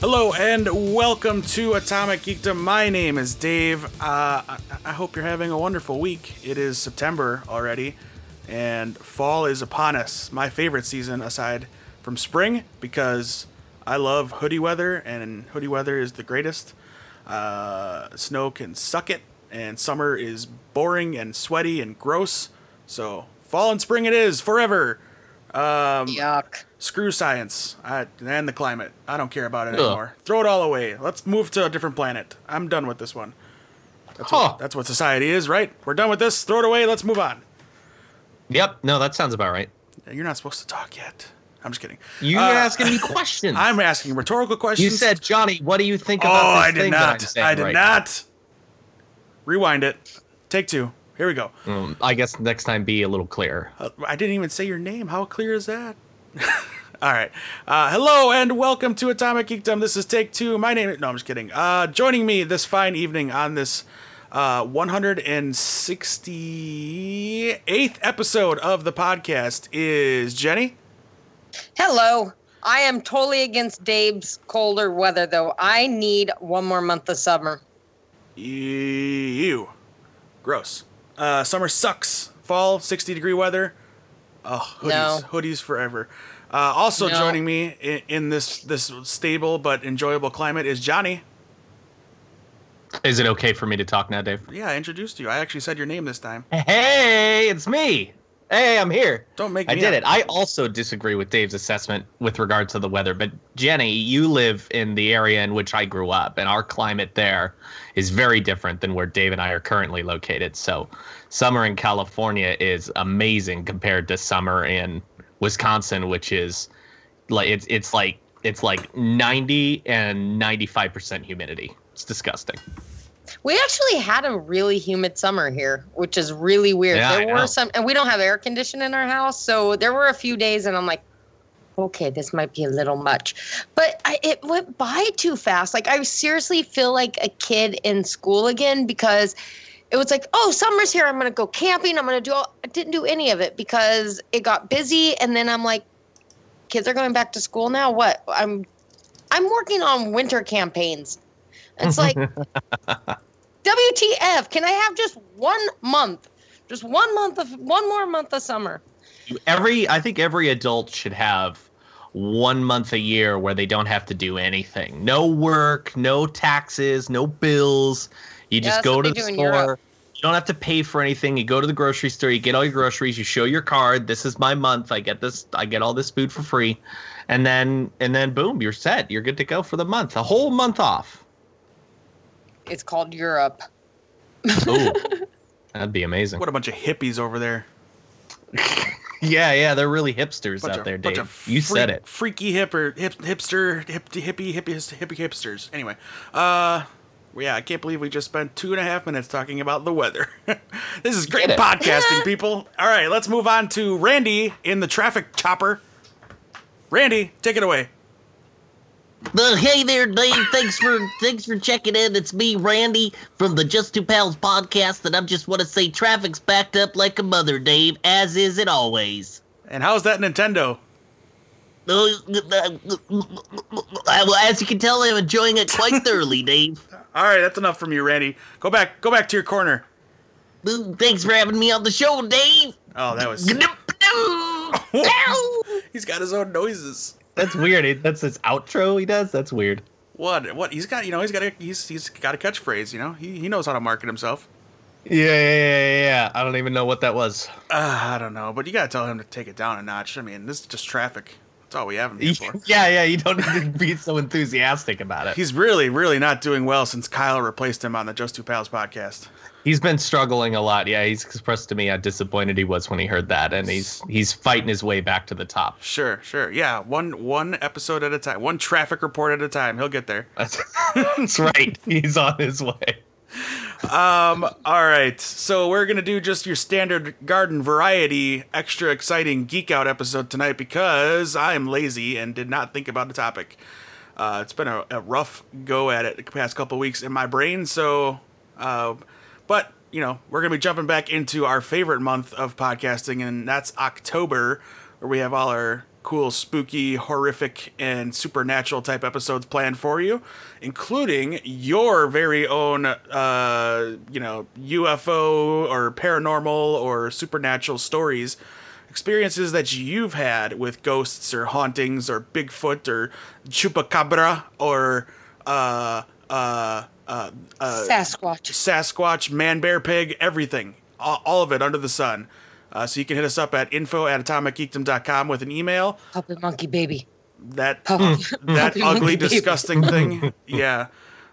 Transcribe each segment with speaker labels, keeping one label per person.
Speaker 1: Hello and welcome to Atomic Geekdom. My name is Dave. Uh, I, hope you're having a wonderful week. It is September already, and fall is upon us. My favorite season, aside from spring, because I love hoodie weather, and hoodie weather is the greatest. Uh, snow can suck it, and summer is boring and sweaty and gross. So fall and spring it is forever.
Speaker 2: Yuck.
Speaker 1: Screw science I, and the climate. I don't care about it
Speaker 3: Ugh.
Speaker 1: anymore. Throw it all away. Let's move to a different planet. I'm done with this one. That's,
Speaker 3: Huh.
Speaker 1: what, that's what society is, right? We're done with this. Throw it away. Let's move on.
Speaker 3: Yep. No, that sounds about right.
Speaker 1: You're not supposed to talk yet. I'm just kidding.
Speaker 3: You're
Speaker 1: Uh,
Speaker 3: asking me questions.
Speaker 1: I'm asking rhetorical questions.
Speaker 3: you said, Johnny, what do you think
Speaker 1: "Oh,
Speaker 3: about this
Speaker 1: I did
Speaker 3: thing that I'm
Speaker 1: not. I did
Speaker 3: right
Speaker 1: not." Rewind it. Take two. Here we go.
Speaker 3: now?" Um, I guess next time be a little clearer.
Speaker 1: Uh, I didn't even say your name. How clear is that? All right. Uh, hello and welcome to Atomic Geekdom. This is Take Two. My name. No, I'm just kidding. Uh, joining me this fine evening on this uh, 168th episode of the podcast is Jenny.
Speaker 2: Hello. I am totally against Dave's colder weather, though. I need one more month of summer.
Speaker 1: You. Gross. Uh, summer sucks. Fall, 60 degree weather. Oh, hoodies.
Speaker 2: No.
Speaker 1: Hoodies forever. Uh, also
Speaker 2: No.
Speaker 1: joining me in, in this this stable but enjoyable climate is Johnny.
Speaker 3: Is it okay for me to talk now, Dave?
Speaker 1: Yeah, I introduced you. I actually said your name this time.
Speaker 3: Hey, it's me. Hey, I'm here.
Speaker 1: Don't make me I
Speaker 3: did
Speaker 1: up.
Speaker 3: it. I also disagree with Dave's assessment with regard to the weather, but Jenny, you live in the area in which I grew up, and our climate there is very different than where Dave and I are currently located. So, summer in California is amazing compared to summer in Wisconsin, which is like it's it's like it's like 90 and 95% humidity. It's disgusting.
Speaker 2: We actually had a really humid summer here, which is really weird.
Speaker 3: Yeah, I
Speaker 2: there were
Speaker 3: know.
Speaker 2: some, and we don't have air conditioning in our house, so there were a few days, and I'm like, okay, this might be a little much. But I, it went by too fast. Like I seriously feel like a kid in school again because it was like, oh, summer's here. I'm gonna go camping. I'm gonna do. All, I didn't do any of it because it got busy, and then I'm like, kids are going back to school now. What? I'm, I'm working on winter campaigns. It's like, WTF? Can I have just one month? Just one month of one more month of summer.
Speaker 3: every I think every adult should have one month a year where they don't have to do anything. No work, no taxes, no bills. You just
Speaker 2: that's
Speaker 3: go to the store. You don't have to pay for anything. You go to the grocery store, you get all your groceries, you show your card, this is my month. I get this I get all this food for free. And then and then boom, you're set. You're good to go for the month. A whole month off.
Speaker 2: It's called Europe.
Speaker 3: Ooh. That'd be amazing.
Speaker 1: What a bunch of hippies over there.
Speaker 3: Yeah, yeah, they're really hipsters
Speaker 1: Bunch
Speaker 3: out
Speaker 1: of,
Speaker 3: there,
Speaker 1: bunch
Speaker 3: Dave.
Speaker 1: of
Speaker 3: you
Speaker 1: freak-
Speaker 3: said it.
Speaker 1: Freaky hipper, hip, hipster, hip, hippie, hippies, hippie hipsters. Anyway, uh, well, yeah, I can't believe we just spent two and a half minutes talking about the weather. this is great podcasting, people. All right, let's move on to Randy in the traffic chopper. Randy, take it away.
Speaker 4: Uh, hey there, Dave. Thanks for thanks for checking in. It's me, Randy, from the Just Two Pals podcast, and I just want to say traffic's backed up like a mother, Dave, as is it always.
Speaker 1: And how's that Nintendo?
Speaker 4: Well, as you can tell, I'm enjoying it quite thoroughly, Dave.
Speaker 1: All right, that's enough from you, Randy. Go back, go back to your corner.
Speaker 4: Thanks for having me on the show, Dave.
Speaker 1: Oh, that was. He's got his own noises.
Speaker 3: That's weird. That's his outro he does. That's weird.
Speaker 1: What? What? He's got. You know, he's got a. He's he's got a catchphrase. You know, he he knows how to market himself.
Speaker 3: Yeah, yeah, yeah, yeah, yeah. I don't even know what that was.
Speaker 1: Uh, I don't know, but you gotta tell him to take it down a notch. I mean, this is just traffic. That's all we have him for.
Speaker 3: yeah, yeah. You don't need to be so enthusiastic about it.
Speaker 1: He's really, really not doing well since Kyle replaced him on the Just Two Pals podcast.
Speaker 3: He's been struggling a lot. Yeah, he's expressed to me how disappointed he was when he heard that, and he's he's fighting his way back to the top.
Speaker 1: Sure, sure, yeah. One one episode at a time, one traffic report at a time. He'll get there.
Speaker 3: That's, that's right. He's on his way.
Speaker 1: Um. All right. So we're gonna do just your standard garden variety, extra exciting geek out episode tonight because I'm lazy and did not think about the topic. Uh, it's been a, a rough go at it the past couple weeks in my brain. So, uh, but you know, we're gonna be jumping back into our favorite month of podcasting, and that's October, where we have all our cool, spooky, horrific, and supernatural type episodes planned for you, including your very own, uh, you know, UFO or paranormal or supernatural stories, experiences that you've had with ghosts or hauntings or Bigfoot or chupacabra or uh, uh, uh, uh,
Speaker 2: Sasquatch.
Speaker 1: Sasquatch, man, bear, pig, everything. All, all of it under the sun. Uh, so you can hit us up at info at atomicgeekdom.com with an email.
Speaker 2: Puppy monkey baby.
Speaker 1: That
Speaker 2: Puppy,
Speaker 1: that
Speaker 2: puppy
Speaker 1: ugly,
Speaker 2: monkey baby.
Speaker 1: disgusting thing. Yeah,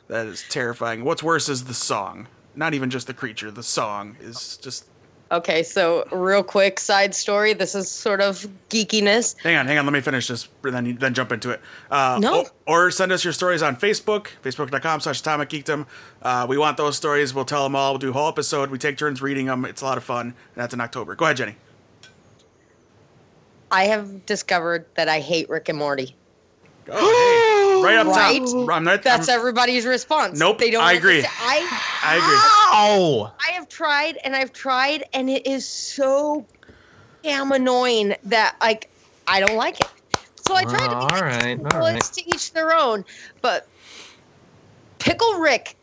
Speaker 1: that is terrifying. What's worse is the song. Not even just the creature. The song is just.
Speaker 2: Okay, so real quick side story. This is sort of geekiness.
Speaker 1: Hang on, hang on. Let me finish this, and then you, then jump into it. Uh,
Speaker 2: No.
Speaker 1: Or, or send us your stories on Facebook, facebook.com slash Atomic Geekdom. Uh, we want those stories. We'll tell them all. We'll do a whole episode. We take turns reading them. It's a lot of fun. And that's in October. Go ahead, Jenny.
Speaker 2: I have discovered that I hate Rick and Morty.
Speaker 1: Oh, hey, right up
Speaker 2: Right?
Speaker 1: top. I'm not,
Speaker 2: That's
Speaker 1: I'm-
Speaker 2: everybody's response.
Speaker 1: Nope,
Speaker 2: They don't
Speaker 1: I agree.
Speaker 2: understand- I
Speaker 1: I agree.
Speaker 3: Oh,
Speaker 2: I have tried and I've tried and it is so damn annoying that like I don't like it. So I tried to be
Speaker 3: All
Speaker 2: like,
Speaker 3: all
Speaker 2: well,
Speaker 3: right.
Speaker 2: it's to each their own. But Pickle Rick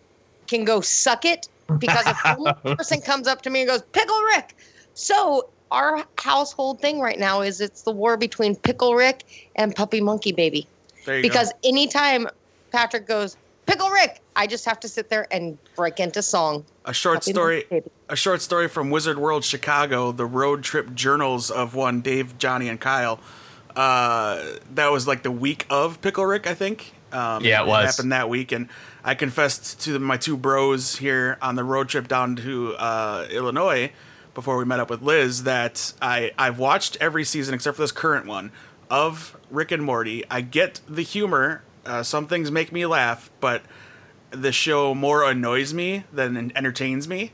Speaker 2: can go suck it because if one person comes up to me and goes, Pickle Rick. So our household thing right now is it's the war between Pickle Rick and Puppy Monkey Baby.
Speaker 1: There you
Speaker 2: Because
Speaker 1: go.
Speaker 2: anytime Patrick goes, Pickle Rick, I just have to sit there and break into song.
Speaker 1: A short
Speaker 2: Puppy
Speaker 1: story.
Speaker 2: Monkey Baby.
Speaker 1: A short story from Wizard World Chicago, the road trip journals of one Dave, Johnny, and Kyle. Uh, that was like the week of Pickle Rick, I think. Um,
Speaker 3: Yeah, it was.
Speaker 1: happened that week, and I confessed to my two bros here on the road trip down to uh, Illinois before we met up with Liz that I I've watched every season except for this current one of Rick and Morty. I get the humor. Uh, some things make me laugh, but the show more annoys me than entertains me.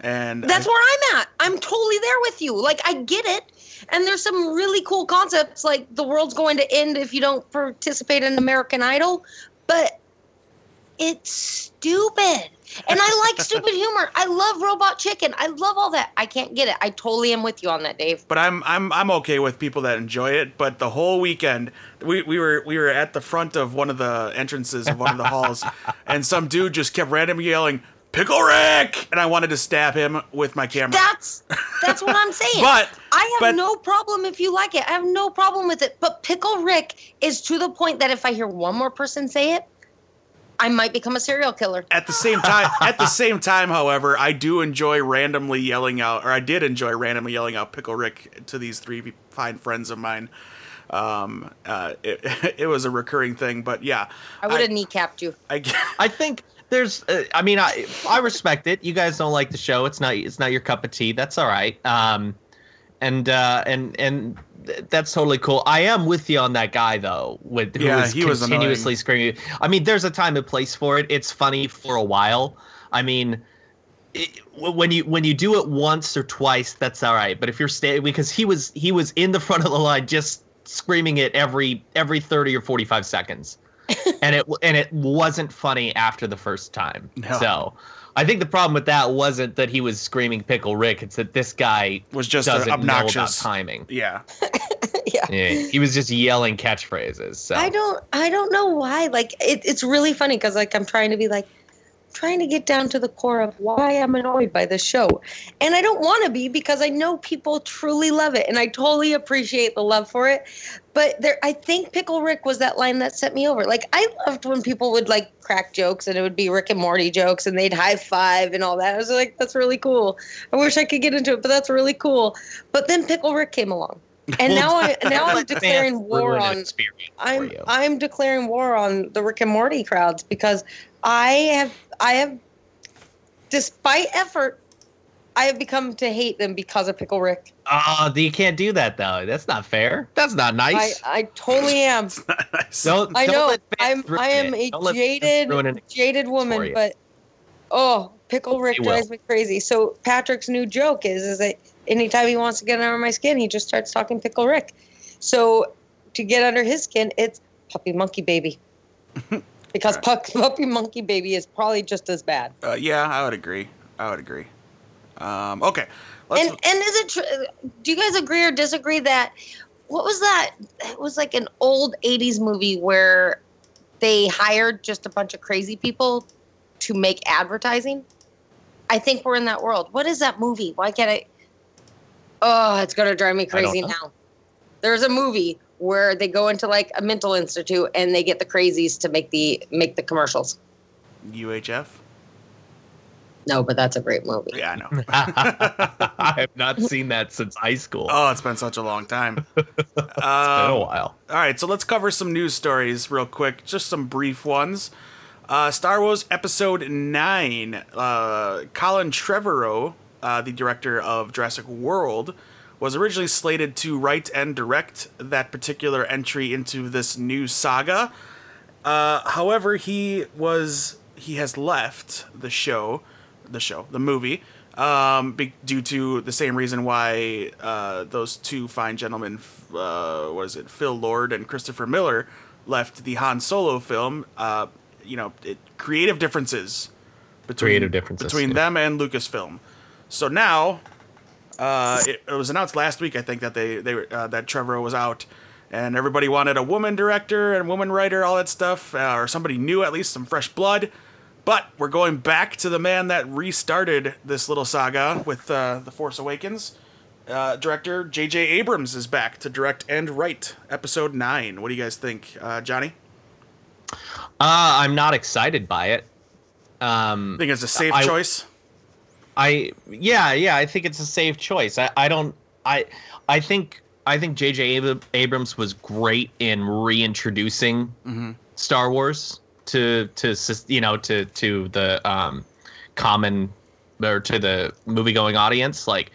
Speaker 1: And
Speaker 2: That's
Speaker 1: I-
Speaker 2: where I'm at. I'm totally there with you. Like I get it. And there's some really cool concepts like the world's going to end if you don't participate in American Idol, but it's stupid. And I like stupid humor. I love Robot Chicken. I love all that. I can't get it. I totally am with you on that, Dave.
Speaker 1: but I'm I'm I'm okay with people that enjoy it. But the whole weekend, we, we were we were at the front of one of the entrances of one of the halls, and some dude just kept randomly yelling "Pickle Rick," and I wanted to stab him with my camera.
Speaker 2: That's that's what I'm saying.
Speaker 1: But-
Speaker 2: I have
Speaker 1: but-
Speaker 2: no problem if you like it. I have no problem with it. But Pickle Rick is to the point that if I hear one more person say it, I might become a serial killer.
Speaker 1: at the same time, at the same time, however, I do enjoy randomly yelling out, or I did enjoy randomly yelling out "Pickle Rick" to these three fine friends of mine. Um, uh, it, it was a recurring thing, but yeah,
Speaker 2: I would have kneecapped you.
Speaker 1: I,
Speaker 3: I think there's. Uh, I mean, I I respect it. You guys don't like the show. It's not. It's not your cup of tea. That's all right. Um, and uh, and and th- that's totally cool. I am with you on that guy though. With who
Speaker 1: Yeah,
Speaker 3: was
Speaker 1: he was
Speaker 3: continuously screaming. I mean, there's a time and place for it. It's funny for a while. I mean. It, when you when you do it once or twice, that's all right. But if you're staying, because he was he was in the front of the line, just screaming it every every thirty or forty five seconds, and it and it wasn't funny after the first time.
Speaker 1: No.
Speaker 3: So, I think the problem with that wasn't that he was screaming "Pickle Rick." It's that this guy
Speaker 1: was just
Speaker 3: doesn't know about
Speaker 1: obnoxious.
Speaker 3: timing.
Speaker 1: Yeah,
Speaker 2: yeah.
Speaker 3: Yeah, he was just yelling catchphrases. So
Speaker 2: I don't I don't know why. Like it, it's really funny because like I'm trying to be like trying to get down to the core of why I'm annoyed by the show. And I don't want to be because I know people truly love it and I totally appreciate the love for it. But there I think Pickle Rick was that line that set me over. Like I loved when people would like crack jokes and it would be Rick and Morty jokes and they'd high five and all that. I was like that's really cool. I wish I could get into it, but that's really cool. But then Pickle Rick came along. And now I now I'm
Speaker 3: Let the fans
Speaker 2: declaring war on I'm. I'm declaring war on the Rick and Morty crowds because I have I have despite effort I have become to hate them because of Pickle Rick.
Speaker 3: Oh, you can't do that though. That's not fair. That's not nice.
Speaker 2: I totally am.
Speaker 1: Nice.
Speaker 3: don't,
Speaker 2: I
Speaker 3: don't
Speaker 2: know I'm I am
Speaker 3: it.
Speaker 2: a
Speaker 3: Don't let fans
Speaker 2: jaded jaded woman, but oh, Pickle Rick drives me crazy. So Patrick's new joke is is that anytime he wants to get under my skin, he just starts talking Pickle Rick. So to get under his skin, it's Puppy Monkey Baby. because Pup- Puppy Monkey Baby is probably just as bad.
Speaker 1: Uh, yeah, I would agree. I would agree. Um, okay, let's.
Speaker 2: And and is it? Tr- do you guys agree or disagree that what was that? It was like an old 80s movie where they hired just a bunch of crazy people to make advertising. I think we're in that world. What is that movie? Why can't I? Oh, it's going to drive me crazy now. There's a movie where they go into like a mental institute and they get the crazies to make the make the commercials.
Speaker 1: UHF.
Speaker 2: No, but that's a great movie.
Speaker 1: Yeah, I know.
Speaker 3: I have not seen that since high school.
Speaker 1: Oh, it's been such a long time.
Speaker 3: it's been a
Speaker 1: Um,
Speaker 3: while.
Speaker 1: All right, so let's cover some news stories real quick, just some brief ones. Uh, Star Wars Episode 9. Uh, Colin Trevorrow, uh, the director of Jurassic World, was originally slated to write and direct that particular entry into this new saga. Uh, however, he was he has left the show, the show, the movie, um, be, due to the same reason why uh, those two fine gentlemen, uh, what is it, Phil Lord and Christopher Miller, left the Han Solo film. Uh, you know, it, creative differences between
Speaker 3: Creative differences,
Speaker 1: between
Speaker 3: yeah.
Speaker 1: them and Lucasfilm. So now, uh, it, it was announced last week, I think, that they they uh, that Trevor was out, and everybody wanted a woman director and woman writer, all that stuff, uh, or somebody new at least, some fresh blood. But we're going back to the man that restarted this little saga with uh, the Force Awakens. Uh, director J.J. Abrams is back to direct and write Episode Nine. What do you guys think, uh, Johnny?
Speaker 3: Uh, I'm not excited by it. Um,
Speaker 1: Think it's a safe
Speaker 3: I-
Speaker 1: choice.
Speaker 3: I yeah yeah I think it's a safe choice. I, I don't I I think I think J.J. Abrams was great in reintroducing Star Wars to to you know to to the um, common or to the movie going audience. Like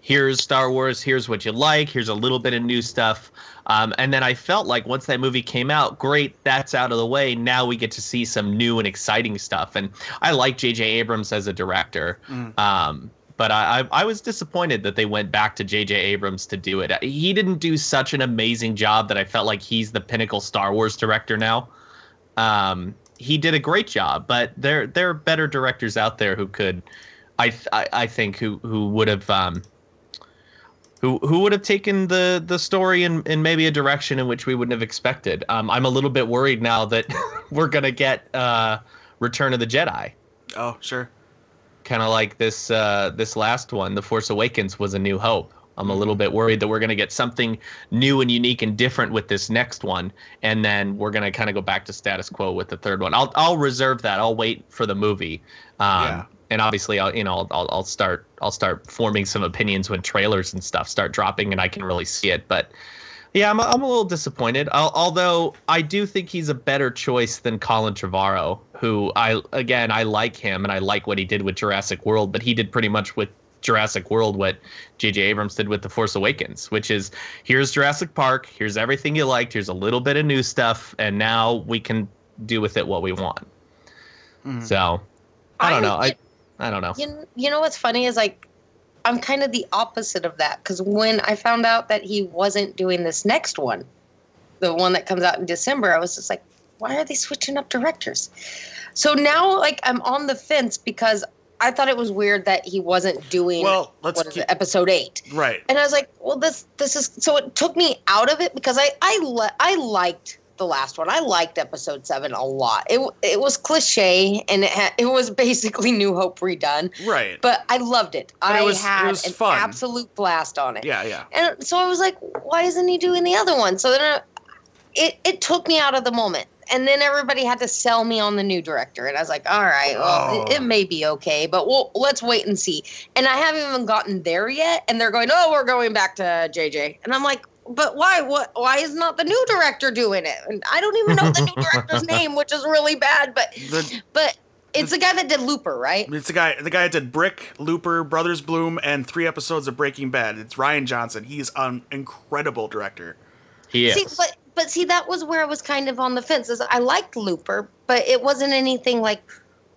Speaker 3: here's Star Wars, here's what you like, here's a little bit of new stuff. Um, and then I felt like once that movie came out, great, that's out of the way. Now we get to see some new and exciting stuff. And I like J.J. Abrams as a director. Um, but I, I, I was disappointed that they went back to J.J. Abrams to do it. He didn't do such an amazing job that I felt like he's the pinnacle Star Wars director now. Um, he did a great job, but there there are better directors out there who could, I th- I, I think who who would have um, who who would have taken the the story in, in maybe a direction in which we wouldn't have expected. Um, I'm a little bit worried now that we're gonna get uh, Return of the Jedi,
Speaker 1: Oh, sure.
Speaker 3: kind of like this uh, this last one, The Force Awakens was a New Hope. I'm a little bit worried that we're gonna get something new and unique and different with this next one, and then we're gonna kind of go back to status quo with the third one. I'll I'll reserve that. I'll wait for the movie. Um,
Speaker 1: Yeah.
Speaker 3: and obviously I'll you know I'll, I'll I'll start I'll start forming some opinions when trailers and stuff start dropping and I can really see it. But yeah, I'm I'm a little disappointed. Al although I do think he's a better choice than Colin Trevorrow, who I again I like him and I like what he did with Jurassic World, but he did pretty much with Jurassic World what J.J. Abrams did with The Force Awakens, which is here's Jurassic Park, here's everything you liked, here's a little bit of new stuff, and now we can do with it what we want. Mm-hmm. So I don't know. I I don't know.
Speaker 2: You, you know what's funny is like I'm kind of the opposite of that because when I found out that he wasn't doing this next one, the one that comes out in December, I was just like, why are they switching up directors? So now, like, I'm on the fence because I thought it was weird that he wasn't doing
Speaker 1: Well, let's keep-
Speaker 2: it, episode eight.
Speaker 1: Right.
Speaker 2: And I was like, well, this this is so it took me out of it because I I li- I liked the last one. I liked episode seven a lot. It it was cliche and it ha- it was basically New Hope redone,
Speaker 1: Right.
Speaker 2: but I loved it.
Speaker 1: But it
Speaker 2: I
Speaker 1: was- it
Speaker 2: had
Speaker 1: was
Speaker 2: an
Speaker 1: fun.
Speaker 2: absolute blast on it.
Speaker 1: yeah, yeah.
Speaker 2: And so I was like, why isn't he doing the other one? So then I, it it took me out of the moment. And then everybody had to sell me on the new director, and I was like, "All right, well,
Speaker 1: Oh.
Speaker 2: it, it oh. may be okay, but we'll let's wait and see." And I haven't even gotten there yet, and they're going, "Oh, we're going back to JJ," and I'm like, "But why? What? Why is not the new director doing it?" And I don't even know the new director's name, which is really bad. But
Speaker 1: The,
Speaker 2: but it's the guy that did Looper, right?
Speaker 1: it's the guy. The guy that did Brick, Looper, Brothers Bloom, and three episodes of Breaking Bad. It's Rian Johnson. He's an incredible director.
Speaker 3: He is.
Speaker 2: See, but but see, that was where I was kind of on the fence. Is I liked Looper, but it wasn't anything like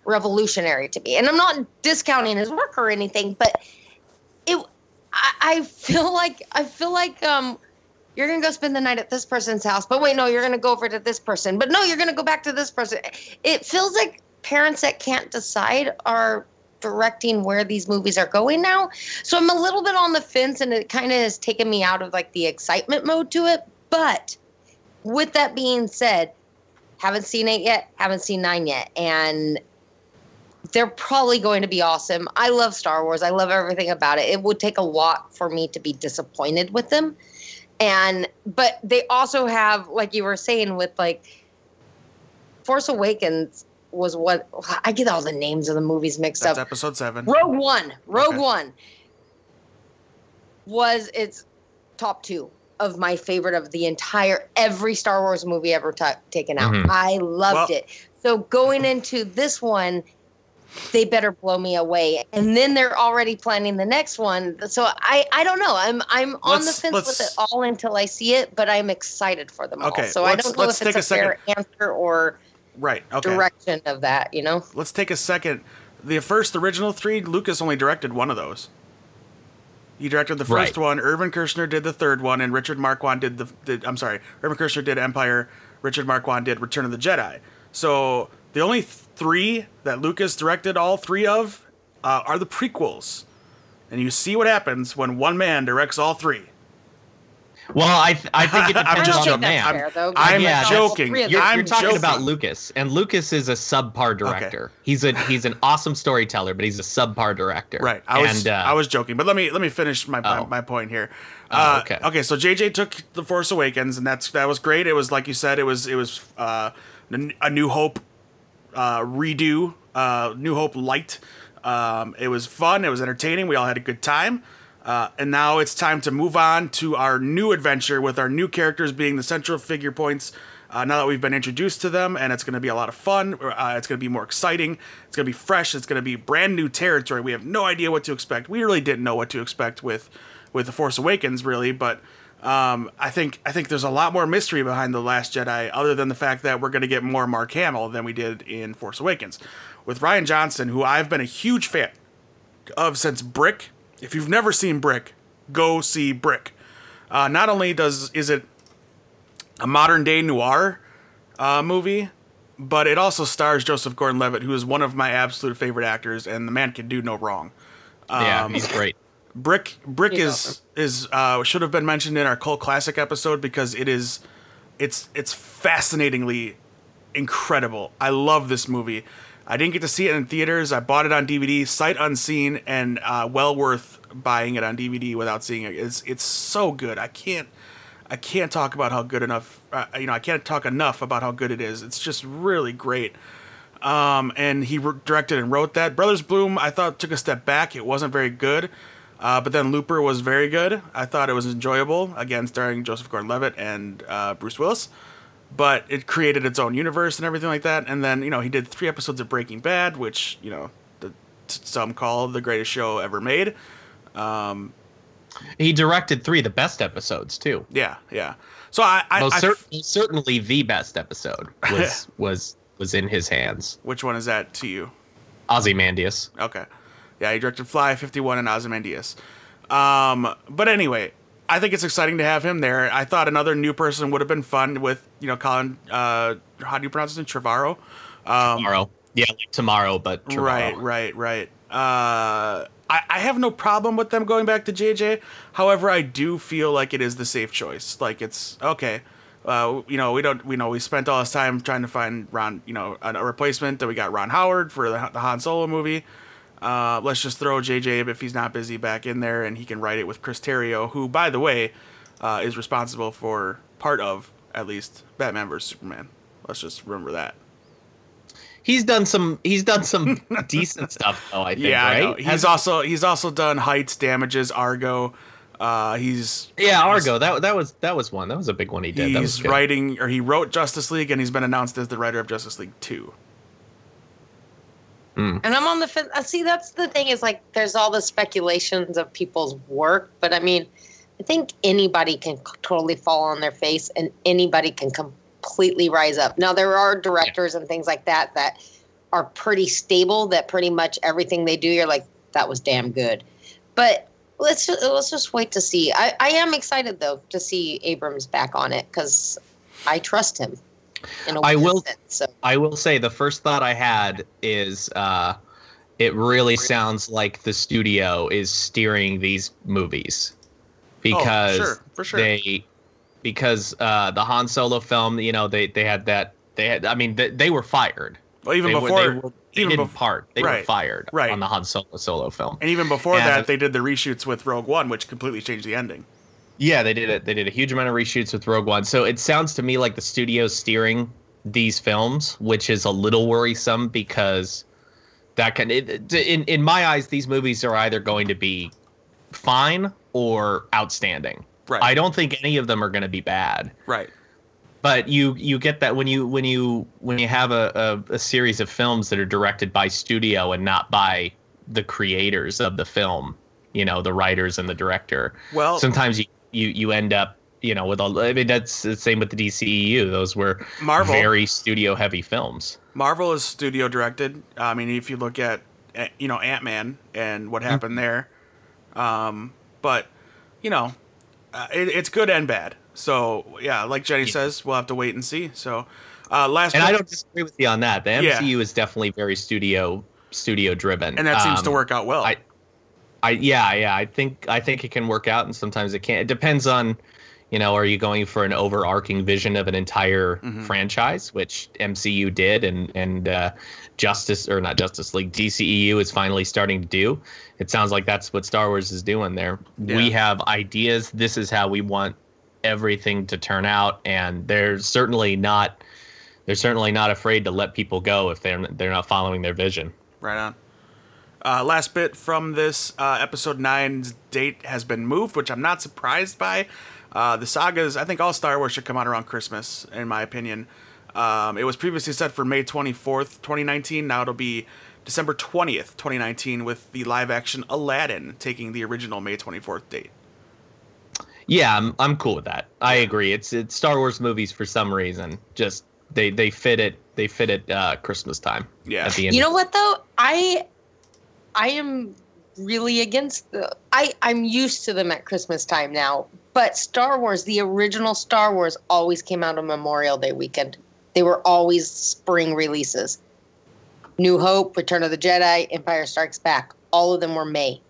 Speaker 2: revolutionary to me. And I'm not discounting his work or anything, but it. I, I feel like I feel like um, you're gonna go spend the night at this person's house, but wait, no, you're gonna go over to this person, but no, you're gonna go back to this person. It feels like parents that can't decide are directing where these movies are going now. So I'm a little bit on the fence and it kind of has taken me out of like the excitement mode to it. But with that being said, haven't seen eight yet, haven't seen nine yet. And they're probably going to be awesome. I love Star Wars. I love everything about it. It would take a lot for me to be disappointed with them. And but they also have like you were saying with like Force Awakens was what I get all the names of the movies mixed
Speaker 1: That's
Speaker 2: up.
Speaker 1: episode seven.
Speaker 2: Rogue One. Rogue
Speaker 1: Okay.
Speaker 2: One was its top two of my favorite of the entire every Star Wars movie ever ta taken out.
Speaker 3: Mhm.
Speaker 2: I loved
Speaker 1: Well-
Speaker 2: it. So going into this one, they better blow me away. And then they're already planning the next one. So I I don't know. I'm I'm on the fence with it all until I see it, but I'm excited for them
Speaker 1: Okay,
Speaker 2: all. So I don't know
Speaker 1: let's
Speaker 2: if it's a,
Speaker 1: a
Speaker 2: fair answer or
Speaker 1: Right. Okay.
Speaker 2: direction of that, you know?
Speaker 1: Let's take a second. The first original three, Lucas only directed one of those. He directed the first
Speaker 3: Right.
Speaker 1: one. Irvin Kershner did the third one, and Richard Marquand did the. Did, I'm sorry, Irvin Kershner did Empire. Richard Marquand did Return of the Jedi. So the only th- three that Lucas directed, all three of, uh, are the prequels. And you see what happens when one man directs all three.
Speaker 3: Well, I th- I think it
Speaker 1: I'm
Speaker 3: depends
Speaker 1: just
Speaker 3: on the
Speaker 1: joking.
Speaker 3: man.
Speaker 1: I'm-
Speaker 2: fair, though,
Speaker 1: I'm
Speaker 3: Yeah,
Speaker 1: joking.
Speaker 2: three of
Speaker 3: You're,
Speaker 1: I'm
Speaker 3: you're talking
Speaker 1: joking.
Speaker 3: about Lucas, and Lucas is a subpar director. He's a he's an awesome storyteller, but he's a subpar director.
Speaker 1: Right. I was
Speaker 3: And, uh,
Speaker 1: I was joking, but let me let me finish my my,
Speaker 3: Oh.
Speaker 1: my point here.
Speaker 3: Oh,
Speaker 1: Uh,
Speaker 3: okay.
Speaker 1: Okay. So JJ took the Force Awakens, and that's that was great. It was like you said, it was it was uh, a New Hope uh, redo, uh, New Hope light. Um, it was fun. It was entertaining. We all had a good time. Uh, and now it's time to move on to our new adventure with our new characters being the central figure points. Uh, now that we've been introduced to them, and it's going to be a lot of fun. Uh, it's going to be more exciting. It's going to be fresh. It's going to be brand new territory. We have no idea what to expect. We really didn't know what to expect with with the Force Awakens, really. But um, I think I think there's a lot more mystery behind the Last Jedi, other than the fact that we're going to get more Mark Hamill than we did in Force Awakens. With Rian Johnson, who I've been a huge fan of since Brick. If you've never seen Brick, go see Brick. Uh, not only does is it a modern day noir uh, movie, but it also stars Joseph Gordon-Levitt, who is one of my absolute favorite actors, and the man can do no wrong.
Speaker 3: yeah,
Speaker 1: um,
Speaker 3: he's great.
Speaker 1: Brick Brick
Speaker 2: He's
Speaker 1: is
Speaker 2: awesome.
Speaker 1: is uh, should have been mentioned in our cult classic episode because it is it's it's fascinatingly incredible. I love this movie. I didn't get to see it in theaters. I bought it on DVD, sight unseen, and uh, well worth buying it on DVD without seeing it. It's it's so good. I can't I can't talk about how good enough. Uh, you know, I can't talk enough about how good it is. It's just really great. Um, and he re- directed and wrote that. Brothers Bloom, I thought took a step back. It wasn't very good. Uh, but then Looper was very good. I thought it was enjoyable. Again, starring Joseph Gordon-Levitt and uh, Bruce Willis. But it created its own universe and everything like that. And then you know he did three episodes of Breaking Bad, which you know the, some call the greatest show ever made.
Speaker 3: Um, He directed three of the best episodes too.
Speaker 1: Yeah, yeah. So I, I,
Speaker 3: Most
Speaker 1: I
Speaker 3: cer- certainly the best episode was was was in his hands.
Speaker 1: which one is that to you?
Speaker 3: Ozymandias.
Speaker 1: Okay. Yeah, he directed Fly 51 and Ozymandias. Um, but anyway, I think it's exciting to have him there. I thought another new person would have been fun with, you know, Colin, uh, how do you pronounce it? Trevorrow? Um,
Speaker 3: tomorrow. Yeah, like tomorrow, but tomorrow.
Speaker 1: Right, right, right. Uh, I, I have no problem with them going back to JJ. However, I do feel like it is the safe choice. Like it's okay. Uh, you know, we don't. We know we spent all this time trying to find Ron. You know, a, a replacement. That we got Ron Howard for the, the Han Solo movie. Uh, let's just throw JJ if he's not busy back in there, and he can write it with Chris Terrio, who, by the way, uh, is responsible for part of at least Batman vs Superman. Let's just remember that.
Speaker 3: He's done some. He's done some decent stuff, though. I think.
Speaker 1: yeah, I
Speaker 3: right?
Speaker 1: He's
Speaker 3: Has-
Speaker 1: also he's also done Heights, Damages, Argo. Uh, he's
Speaker 3: yeah, Argo. That that was that was one. That was a big one he did. that was
Speaker 1: he's writing or he wrote Justice League, and he's been announced as the writer of Justice League Two.
Speaker 2: And I'm on the fence. uh, See, that's the thing is like there's all the speculations of people's work, but I mean, I think anybody can totally fall on their face and anybody can completely rise up. Now, there are directors and things like that that are pretty stable, that pretty much everything they do, you're like, that was damn good. But let's just, let's just wait to see. I, I am excited though to see Abrams back on it because I trust him. In a
Speaker 3: I
Speaker 2: weird
Speaker 3: will-
Speaker 2: sense, so.
Speaker 3: I will say the first thought I had is uh, it really sounds like the studio is steering these movies because
Speaker 1: Oh, sure, for sure.
Speaker 3: they because uh, the Han Solo film, you know, they they had that they had. I mean, they, they were fired.
Speaker 1: Well, even
Speaker 3: they
Speaker 1: before,
Speaker 3: were, they, were, they
Speaker 1: even
Speaker 3: didn't
Speaker 1: bef-
Speaker 3: part. They were fired
Speaker 1: right.
Speaker 3: on the Han Solo solo film.
Speaker 1: and even before
Speaker 3: Yeah.
Speaker 1: that, they did the reshoots with Rogue One, which completely changed the ending.
Speaker 3: Yeah, they did it. They did a huge amount of reshoots with Rogue One. So it sounds to me like the studio's steering these films, which is a little worrisome because that can, it, in in my eyes, these movies are either going to be fine or outstanding.
Speaker 1: Right.
Speaker 3: I don't think any of them are going to be bad.
Speaker 1: Right.
Speaker 3: But you you get that when you when you when you have a, a, a series of films that are directed by studio and not by the creators of the film, you know, the writers and the director
Speaker 1: Well,
Speaker 3: sometimes you, you you end up you know with all i mean that's the same with the dceu those were
Speaker 1: Marvel.
Speaker 3: very studio heavy films
Speaker 1: Marvel is studio directed. I mean, if you look at eh, you know Ant Man and what happened there, um, but you know, uh, it, it's good and bad. So yeah, like Jenny says, we'll have to wait and see. So uh, last
Speaker 3: and
Speaker 1: but-
Speaker 3: i don't disagree with you on that the
Speaker 1: Yeah.
Speaker 3: mcu is definitely very studio studio driven
Speaker 1: and that seems to
Speaker 3: Um,
Speaker 1: work out well.
Speaker 3: I- I yeah yeah I think I think it can work out and sometimes it can't. It depends on, you know, are you going for an overarching vision of an entire
Speaker 1: Mhm.
Speaker 3: franchise, which MCU did, and and uh, Justice or not Justice League DCEU is finally starting to do. It sounds like that's what Star Wars is doing there. We have ideas. This is how we want everything to turn out, and they're certainly not. They're certainly not afraid to let people go if they're they're not following their vision.
Speaker 1: Right on. Uh, last bit from this uh, episode nine's date has been moved, which I'm not surprised by. Uh, the sagas, I think all Star Wars should come out around Christmas, in my opinion. Um, it was previously set for May 24th, 2019. Now it'll be December 20th, 2019, with the live action Aladdin taking the original May 24th date.
Speaker 3: Yeah, I'm I'm cool with that. I agree. It's it's Star Wars movies for some reason. Just they they fit it they fit it uh Christmas time.
Speaker 1: Yeah.
Speaker 3: At the end.
Speaker 2: You know what though? I I am really against the I I'm used to them at Christmas time now. But Star Wars, the original Star Wars always came out on Memorial Day weekend. They were always spring releases. New Hope, Return of the Jedi, Empire Strikes Back. All of them were May.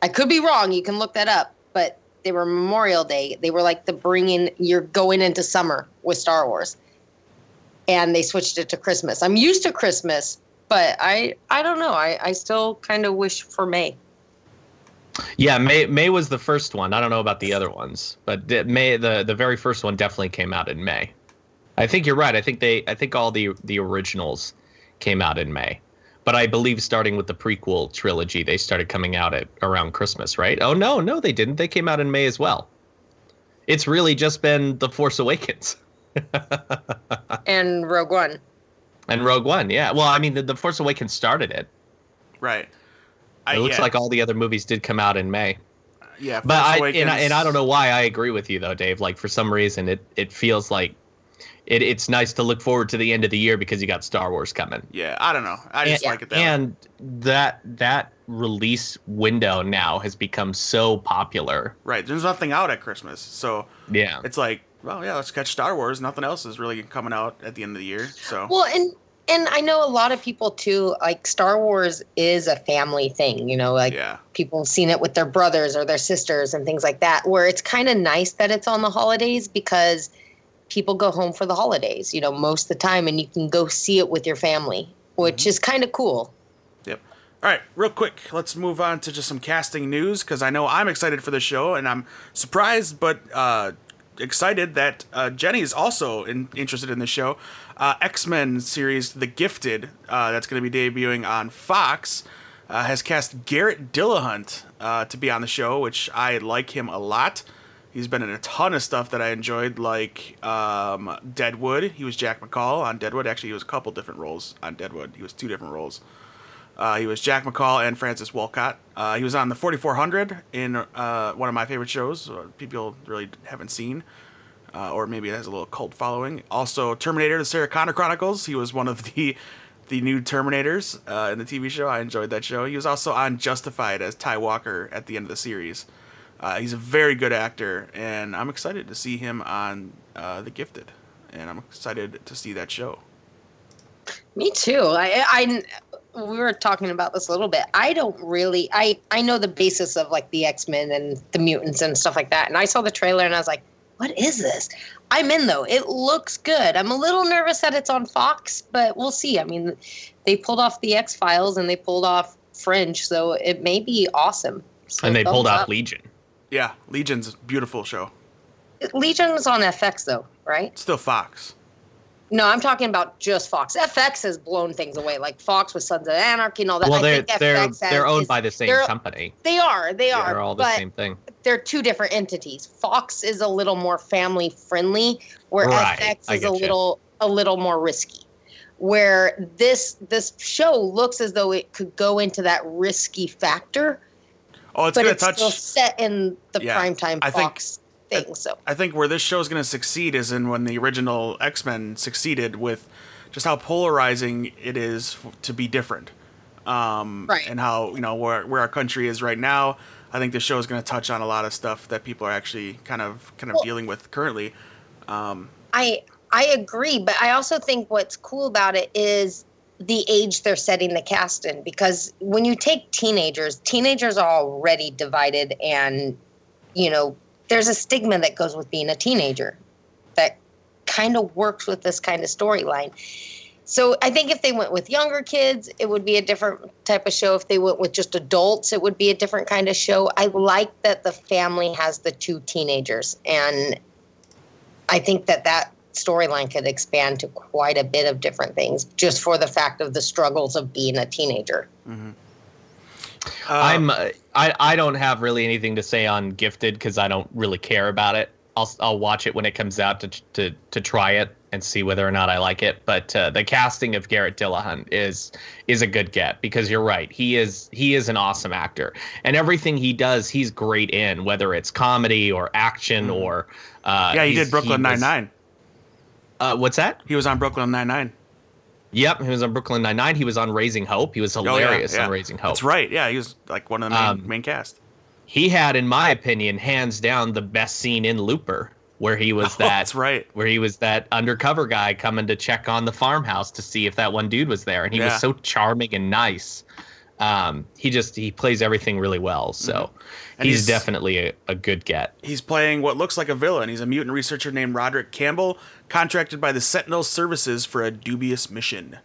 Speaker 2: I could be wrong, you can look that up, but they were Memorial Day. They were like the bringing you're going into summer with Star Wars. And they switched it to Christmas. I'm used to Christmas, but I I don't know. I I still kind of wish for May.
Speaker 3: Yeah, May May was the first one. I don't know about the other ones, but May the the very first one definitely came out in May. I think you're right. I think they I think all the the originals came out in May. But I believe starting with the prequel trilogy, they started coming out at around Christmas, right? Oh no, no they didn't. They came out in May as well. It's really just been The Force Awakens.
Speaker 2: And Rogue One.
Speaker 3: And Rogue One, yeah. Well, I mean, the, the Force Awakens started it.
Speaker 1: Right.
Speaker 3: It looks like all the other movies did come out in May.
Speaker 1: yeah,
Speaker 3: But
Speaker 1: Force
Speaker 3: I and, I and I don't know why I agree with you though, Dave. Like for some reason, it it feels like it, it's nice to look forward to the end of the year because you got Star Wars coming.
Speaker 1: Yeah, I don't know. I just
Speaker 3: and,
Speaker 1: like it that way.
Speaker 3: and that that release window now has become so popular.
Speaker 1: Right. There's nothing out at Christmas, so
Speaker 3: Yeah.
Speaker 1: it's like, well, yeah, let's catch Star Wars. Nothing else is really coming out at the end of the year. So
Speaker 2: Well, and and I know a lot of people too. Like Star Wars is a family thing. You know, like
Speaker 1: yeah,
Speaker 2: people have seen it with their brothers or their sisters and things like that. Where it's kind of nice that it's on the holidays because people go home for the holidays. You know, most of the time, and you can go see it with your family, which is kind of cool.
Speaker 1: Yep. All right, real quick, let's move on to just some casting news because I know I'm excited for the show and I'm surprised but uh, excited that uh, Jenny is also in, interested in the show. Uh, X Men series The Gifted, uh, that's going to be debuting on Fox, uh, has cast Garrett Dillahunt uh, to be on the show, which I like him a lot. He's been in a ton of stuff that I enjoyed, like um, Deadwood. He was Jack McCall on Deadwood. Actually, he was a couple different roles on Deadwood. He was two different roles. Uh, he was Jack McCall and Francis Wolcott. Uh, he was on the 4400 in uh, one of my favorite shows. uh, People really haven't seen, uh, or maybe it has a little cult following. Also, Terminator: The Sarah Connor Chronicles. He was one of the the new Terminators uh, in the TV show. I enjoyed that show. He was also on Justified as Ty Walker at the end of the series. He's a very good actor, and I'm excited to see him on The Gifted, and I'm excited to see that show.
Speaker 2: Me too. I, I we were talking about this a little bit. I don't really I I know the basis of like the X-Men and the mutants and stuff like that. And I saw the trailer and I was like, what is this? I'm in though. It looks good. I'm a little nervous that it's on Fox, but we'll see. I mean, they pulled off the X-Files and they pulled off Fringe, so it may be awesome. So
Speaker 3: and they pulled
Speaker 2: thumbs
Speaker 3: off
Speaker 2: up.
Speaker 3: Legion.
Speaker 1: Yeah, Legion's a beautiful show.
Speaker 2: Legion's on FX though, right?
Speaker 1: Still Fox.
Speaker 2: No, I'm talking about just Fox. FX has blown things away, like Fox with Sons of Anarchy and all that.
Speaker 3: Well, they're
Speaker 2: think
Speaker 3: they're
Speaker 2: FX has-
Speaker 3: they're owned
Speaker 2: is-
Speaker 3: by the same
Speaker 2: they're-
Speaker 3: company.
Speaker 2: They are, they are,
Speaker 3: They're all the
Speaker 2: but
Speaker 3: same thing.
Speaker 2: they're two different entities. Fox is a little more family friendly, where
Speaker 3: Right,
Speaker 2: FX is
Speaker 3: get
Speaker 2: a
Speaker 3: you.
Speaker 2: little a little more risky. Where this this show looks as though it could go into that risky factor,
Speaker 1: Oh, it's gonna touch.
Speaker 2: it's
Speaker 1: touch.
Speaker 2: still set in the
Speaker 1: Yeah,
Speaker 2: primetime
Speaker 1: I think-
Speaker 2: Fox thing. So
Speaker 1: I think where this show is going to succeed is in when the original X Men succeeded with just how polarizing it is f- to be different. Um,
Speaker 2: Right.
Speaker 1: And how, you know, where, where our country is right now. I think the show is going to touch on a lot of stuff that people are actually kind of kind of
Speaker 2: Well-
Speaker 1: dealing with currently.
Speaker 2: I I agree, but I also think what's cool about it is the age they're setting the cast in because when you take teenagers, teenagers are already divided and you know, there's a stigma that goes with being a teenager that kind of works with this kind of storyline. So I think if they went with younger kids, it would be a different type of show. If they went with just adults, it would be a different kind of show. I like that the family has the two teenagers and I think that that storyline could expand to quite a bit of different things just for the fact of the struggles of being a teenager.
Speaker 1: Uh,
Speaker 3: I'm uh, I I don't have really anything to say on Gifted because I don't really care about it. I'll I'll watch it when it comes out to to to try it and see whether or not I like it. But uh, the casting of Garrett Dillahunt is is a good get because you're right. He is he is an awesome actor and everything he does he's great in whether it's comedy or action or uh,
Speaker 1: Mm-hmm. yeah, he did Brooklyn Nine Nine.
Speaker 3: Uh, what's that?
Speaker 1: He was on Brooklyn Nine Nine.
Speaker 3: Yep, he was on Brooklyn Nine Nine. He was on Raising Hope. He was hilarious on Raising Hope.
Speaker 1: That's right. Yeah, he was like one of the main,
Speaker 3: Um,
Speaker 1: main cast.
Speaker 3: he had, in my opinion, hands down the best scene in Looper, where he was
Speaker 1: Oh,
Speaker 3: that
Speaker 1: that's right.
Speaker 3: where he was that undercover guy coming to check on the farmhouse to see if that one dude was there, and he
Speaker 1: Yeah.
Speaker 3: was so charming and nice. Um, he just he plays everything really well, so
Speaker 1: Mm-hmm.
Speaker 3: He's,
Speaker 1: he's-
Speaker 3: definitely a, a good get.
Speaker 1: He's playing what looks like a villain. He's a mutant researcher named Roderick Campbell, contracted by the Sentinel Services for a dubious mission.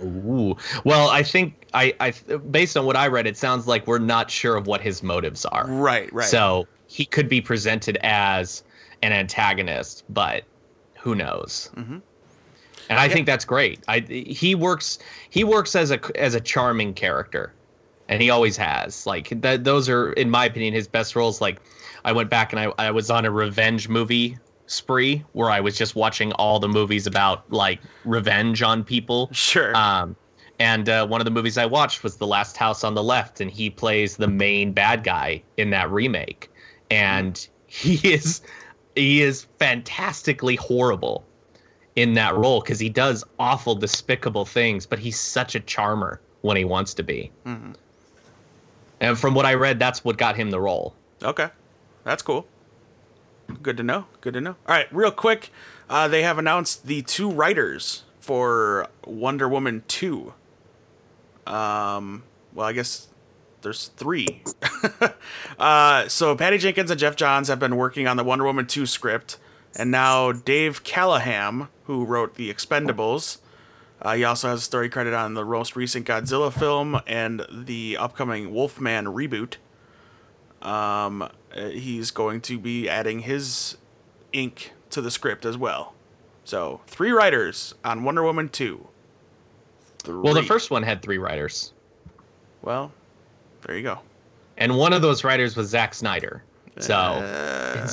Speaker 3: Ooh, well, I think I, I based on what I read, it sounds like we're not sure of what his motives are.
Speaker 1: Right, right.
Speaker 3: So he could be presented as an antagonist, but who knows?
Speaker 1: Mhm.
Speaker 3: And I
Speaker 1: Yeah.
Speaker 3: think that's great. I he works he works as a as a charming character, and he always has. Like that, those are, in my opinion, his best roles. Like I went back and I I was on a revenge movie spree where I was just watching all the movies about like revenge on people.
Speaker 1: Sure.
Speaker 3: Um, and uh, one of the movies I watched was The Last House on the Left, and he plays the main bad guy in that remake, and he is he is fantastically horrible in that role because he does awful, despicable things, but he's such a charmer when he wants to be.
Speaker 1: Mhm.
Speaker 3: And from what I read, that's what got him the role.
Speaker 1: Okay, that's cool. Good to know. Good to know. All right, real quick, uh, they have announced the two writers for Wonder Woman two. Um, well, I guess there's three. uh, so Patty Jenkins and Geoff Johns have been working on the Wonder Woman two script, and now Dave Callaham, who wrote the Expendables. Uh, he also has a story credit on the most recent Godzilla film and the upcoming Wolfman reboot um, uh, he's going to be adding his ink to the script as well. So three writers on Wonder Woman two. Three.
Speaker 3: Well, the first one had three writers,
Speaker 1: Well, there you go.
Speaker 3: and one of those writers was Zack Snyder. So.
Speaker 1: Uh,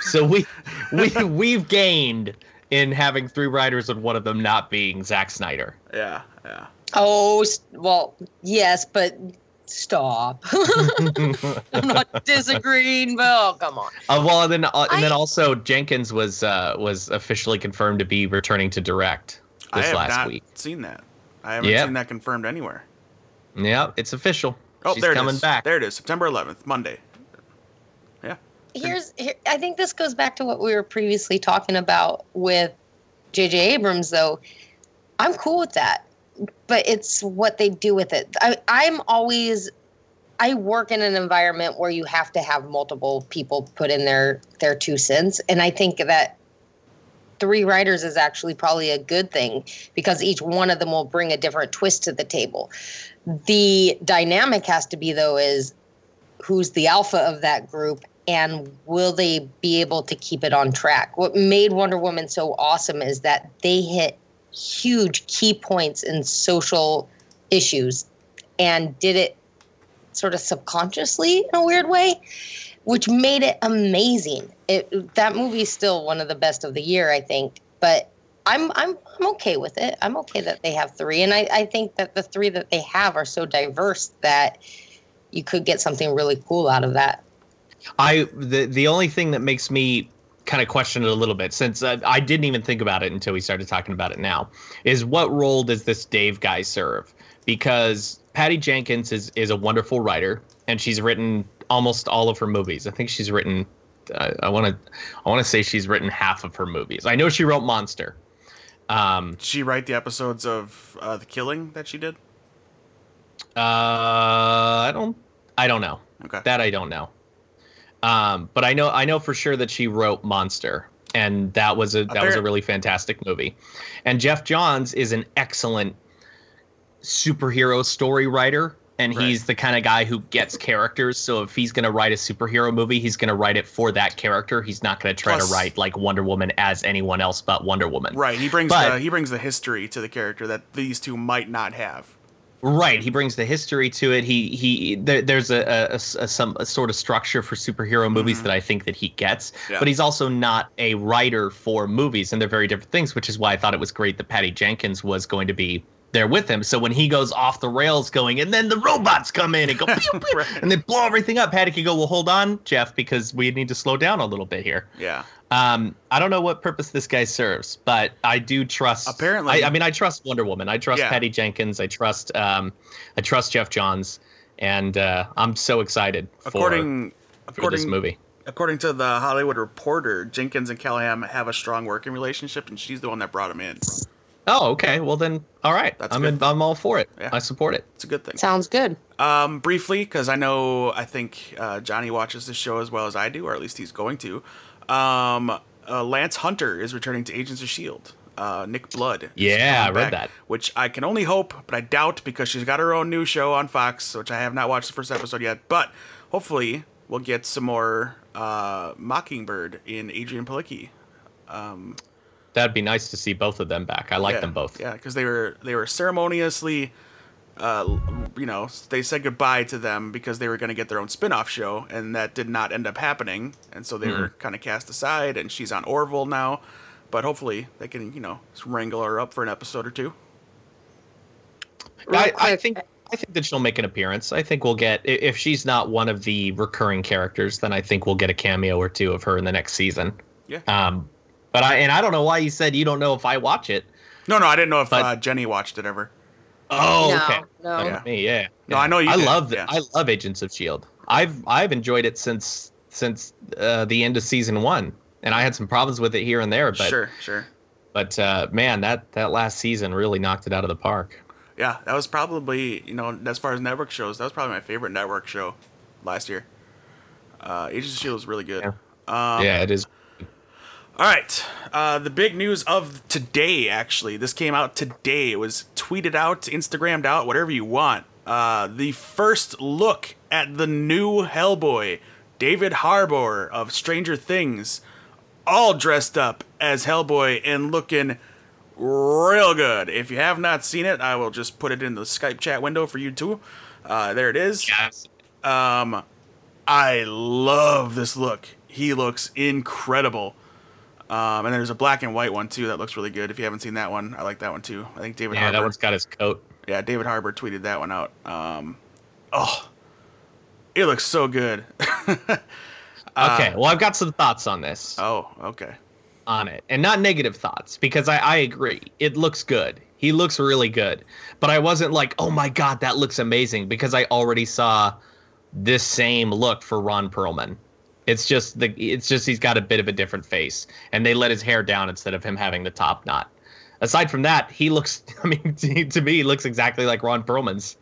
Speaker 3: so we we we've gained in having three writers and one of them not being Zack Snyder.
Speaker 1: yeah, yeah.
Speaker 2: Oh, well, yes, but stop. I'm not disagreeing, but oh, come on.
Speaker 3: Uh, well, and then uh, and then also Jenkins was uh, was officially confirmed to be returning to direct this last week.
Speaker 1: I have
Speaker 3: last
Speaker 1: not
Speaker 3: week.
Speaker 1: seen that. I haven't
Speaker 3: Yep.
Speaker 1: seen that confirmed anywhere.
Speaker 3: Yeah, it's official.
Speaker 1: Oh,
Speaker 3: She's
Speaker 1: there it
Speaker 3: coming
Speaker 1: is.
Speaker 3: back.
Speaker 1: There it is. September 11th, Monday. Yeah.
Speaker 2: Here's, here, I think this goes back to what we were previously talking about with J.J. Abrams, though. I'm cool with that. But it's what they do with it. I, I'm always I work in an environment where you have to have multiple people put in their their two cents, and I think that three writers is actually probably a good thing because each one of them will bring a different twist to the table. The dynamic has to be though is who's the alpha of that group and will they be able to keep it on track? What made Wonder Woman so awesome is that they hit huge key points in social issues and did it sort of subconsciously in a weird way, which made it amazing. It that movie's still one of the best of the year, I think. But I'm I'm I'm okay with it. I'm okay that they have three. And I, I think that the three that they have are so diverse that you could get something really cool out of that.
Speaker 3: I the the only thing that makes me kind of question it a little bit since uh, I didn't even think about it until we started talking about it now is what role does this Dave guy serve? Because Patty Jenkins is is a wonderful writer and she's written almost all of her movies. I think she's written I want to I want to say she's written half of her movies. I know she wrote Monster. Um,
Speaker 1: Did she write the episodes of uh, the Killing that she did?
Speaker 3: Uh, I don't I don't know.
Speaker 1: Okay.
Speaker 3: That I don't know. Um, but I know I know for sure that she wrote Monster, and that was a that was a really fantastic movie. And Geoff Johns is an excellent superhero story writer, and
Speaker 1: Right.
Speaker 3: he's the kind of guy who gets characters. So if he's going to write a superhero movie, he's going to write it for that character. He's not going to try
Speaker 1: Plus-
Speaker 3: to write like Wonder Woman as anyone else but Wonder Woman.
Speaker 1: Right. He brings
Speaker 3: But-
Speaker 1: the he brings the history to the character that these two might not have.
Speaker 3: Right, he brings the history to it. He he there, there's a, a, a some a sort of structure for superhero movies that I think that he gets,
Speaker 1: Mm-hmm. Yeah.
Speaker 3: but he's also not a writer for movies, and they're very different things. Which is why I thought it was great that Patty Jenkins was going to be there with him. So when he goes off the rails, going and then the robots come in and go pew, pew,
Speaker 1: Right.
Speaker 3: and they blow everything up, Patty can go, well, hold on, Geoff, because we need to slow down a little bit here.
Speaker 1: Yeah.
Speaker 3: Um, I don't know what purpose this guy serves, but I do trust.
Speaker 1: Apparently-
Speaker 3: I, I mean, I trust Wonder Woman. I trust
Speaker 1: Yeah.
Speaker 3: Patty Jenkins. I trust. Um, I trust Geoff Johns, and uh, I'm so excited for,
Speaker 1: According
Speaker 3: for
Speaker 1: according
Speaker 3: this movie.
Speaker 1: according to the Hollywood Reporter, Jenkins and Callaham have a strong working relationship, and she's the one that brought him in.
Speaker 3: Oh, okay. Well then, all right.
Speaker 1: That's
Speaker 3: I'm
Speaker 1: good.
Speaker 3: in, I'm all for it.
Speaker 1: Yeah.
Speaker 3: I support it.
Speaker 1: It's a good thing.
Speaker 2: Sounds good.
Speaker 1: Um, briefly, because I know I think uh, Johnny watches this show as well as I do, or at least he's going to. Um, uh, Lance Hunter is returning to Agents of Shield. Uh, Nick Blood.
Speaker 3: Yeah, I read that.
Speaker 1: Which I can only hope, but I doubt because she's got her own new show on Fox, which I have not watched the first episode yet. But hopefully, we'll get some more uh, Mockingbird in Adrianne Palicki.
Speaker 3: That'd be nice to see both of them back. I like
Speaker 1: yeah,
Speaker 3: them both.
Speaker 1: Yeah, because they were they were ceremoniously, uh, you know, they said goodbye to them because they were going to get their own spin-off show, and that did not end up happening, and so they were kind of cast aside. And she's on Orville now, but hopefully they can you know wrangle her up for an episode or two.
Speaker 2: Real
Speaker 3: I, I think I think that she'll make an appearance. I think we'll get if she's not one of the recurring characters, then I think we'll get a cameo or two of her in the next season.
Speaker 1: Yeah.
Speaker 3: Um, but I and I don't know why you said you don't know if I watch it.
Speaker 1: No, no, I didn't know if
Speaker 3: But-
Speaker 1: uh, Jenny watched it ever.
Speaker 3: Oh,
Speaker 2: No,
Speaker 3: okay.
Speaker 2: no.
Speaker 3: That's me, yeah.
Speaker 1: No, I know you
Speaker 3: I
Speaker 1: did,
Speaker 3: love the,
Speaker 1: yeah.
Speaker 3: I love Agents of Shield. I've I've enjoyed it since since uh, the end of season one, and I had some problems with it here and there, but
Speaker 1: sure, sure.
Speaker 3: but uh, man, that that last season really knocked it out of the park.
Speaker 1: Yeah, that was probably you know as far as network shows, that was probably my favorite network show last year. Uh, Agents of Shield was really good.
Speaker 3: Yeah.
Speaker 1: Um,
Speaker 3: yeah, it is.
Speaker 1: All right. Uh, the big news of today, actually, this came out today. It was tweeted out, Instagrammed out, whatever you want. Uh, the first look at the new Hellboy, David Harbour of Stranger Things, all dressed up as Hellboy and looking real good. If you have not seen it, I will just put it in the Skype chat window for you too. Uh, there it is.
Speaker 3: Yes.
Speaker 1: Um, I love this look. He looks incredible. Um, and there's a black and white one too that looks really good. If you haven't seen that one, I like that one too. I think David
Speaker 3: Yeah,
Speaker 1: Harbour.
Speaker 3: that one's got his coat.
Speaker 1: Yeah, David Harbour tweeted that one out. Um, oh, it looks so good.
Speaker 3: Okay, well, I've got some thoughts on this.
Speaker 1: oh, okay.
Speaker 3: on it and not negative thoughts because I, I agree it looks good he looks really good but i wasn't like oh my god that looks amazing because i already saw this same look for ron perlman it's just the it's just he's got a bit of a different face and they let his hair down instead of him having the top knot aside from that, he looks. I mean, to, to me, he looks exactly like Ron Perlman's.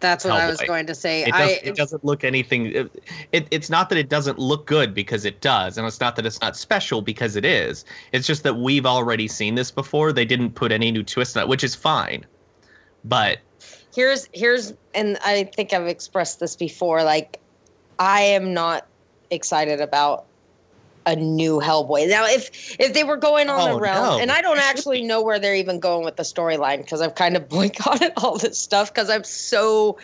Speaker 2: That's what I was going to say.
Speaker 3: It,
Speaker 2: I
Speaker 3: does, it doesn't look anything. It, it, it's not that it doesn't look good because it does, and it's not that it's not special because it is. It's just that we've already seen this before. They didn't put any new twist on it, which is fine. But
Speaker 2: here's here's and I think I've expressed this before. Like, I am not excited about a new Hellboy. Now, if if they were going on
Speaker 3: Oh,
Speaker 2: the realm,
Speaker 3: no.
Speaker 2: and I don't actually know where they're even going with the storyline because I've kind of boycotted all this stuff because I'm so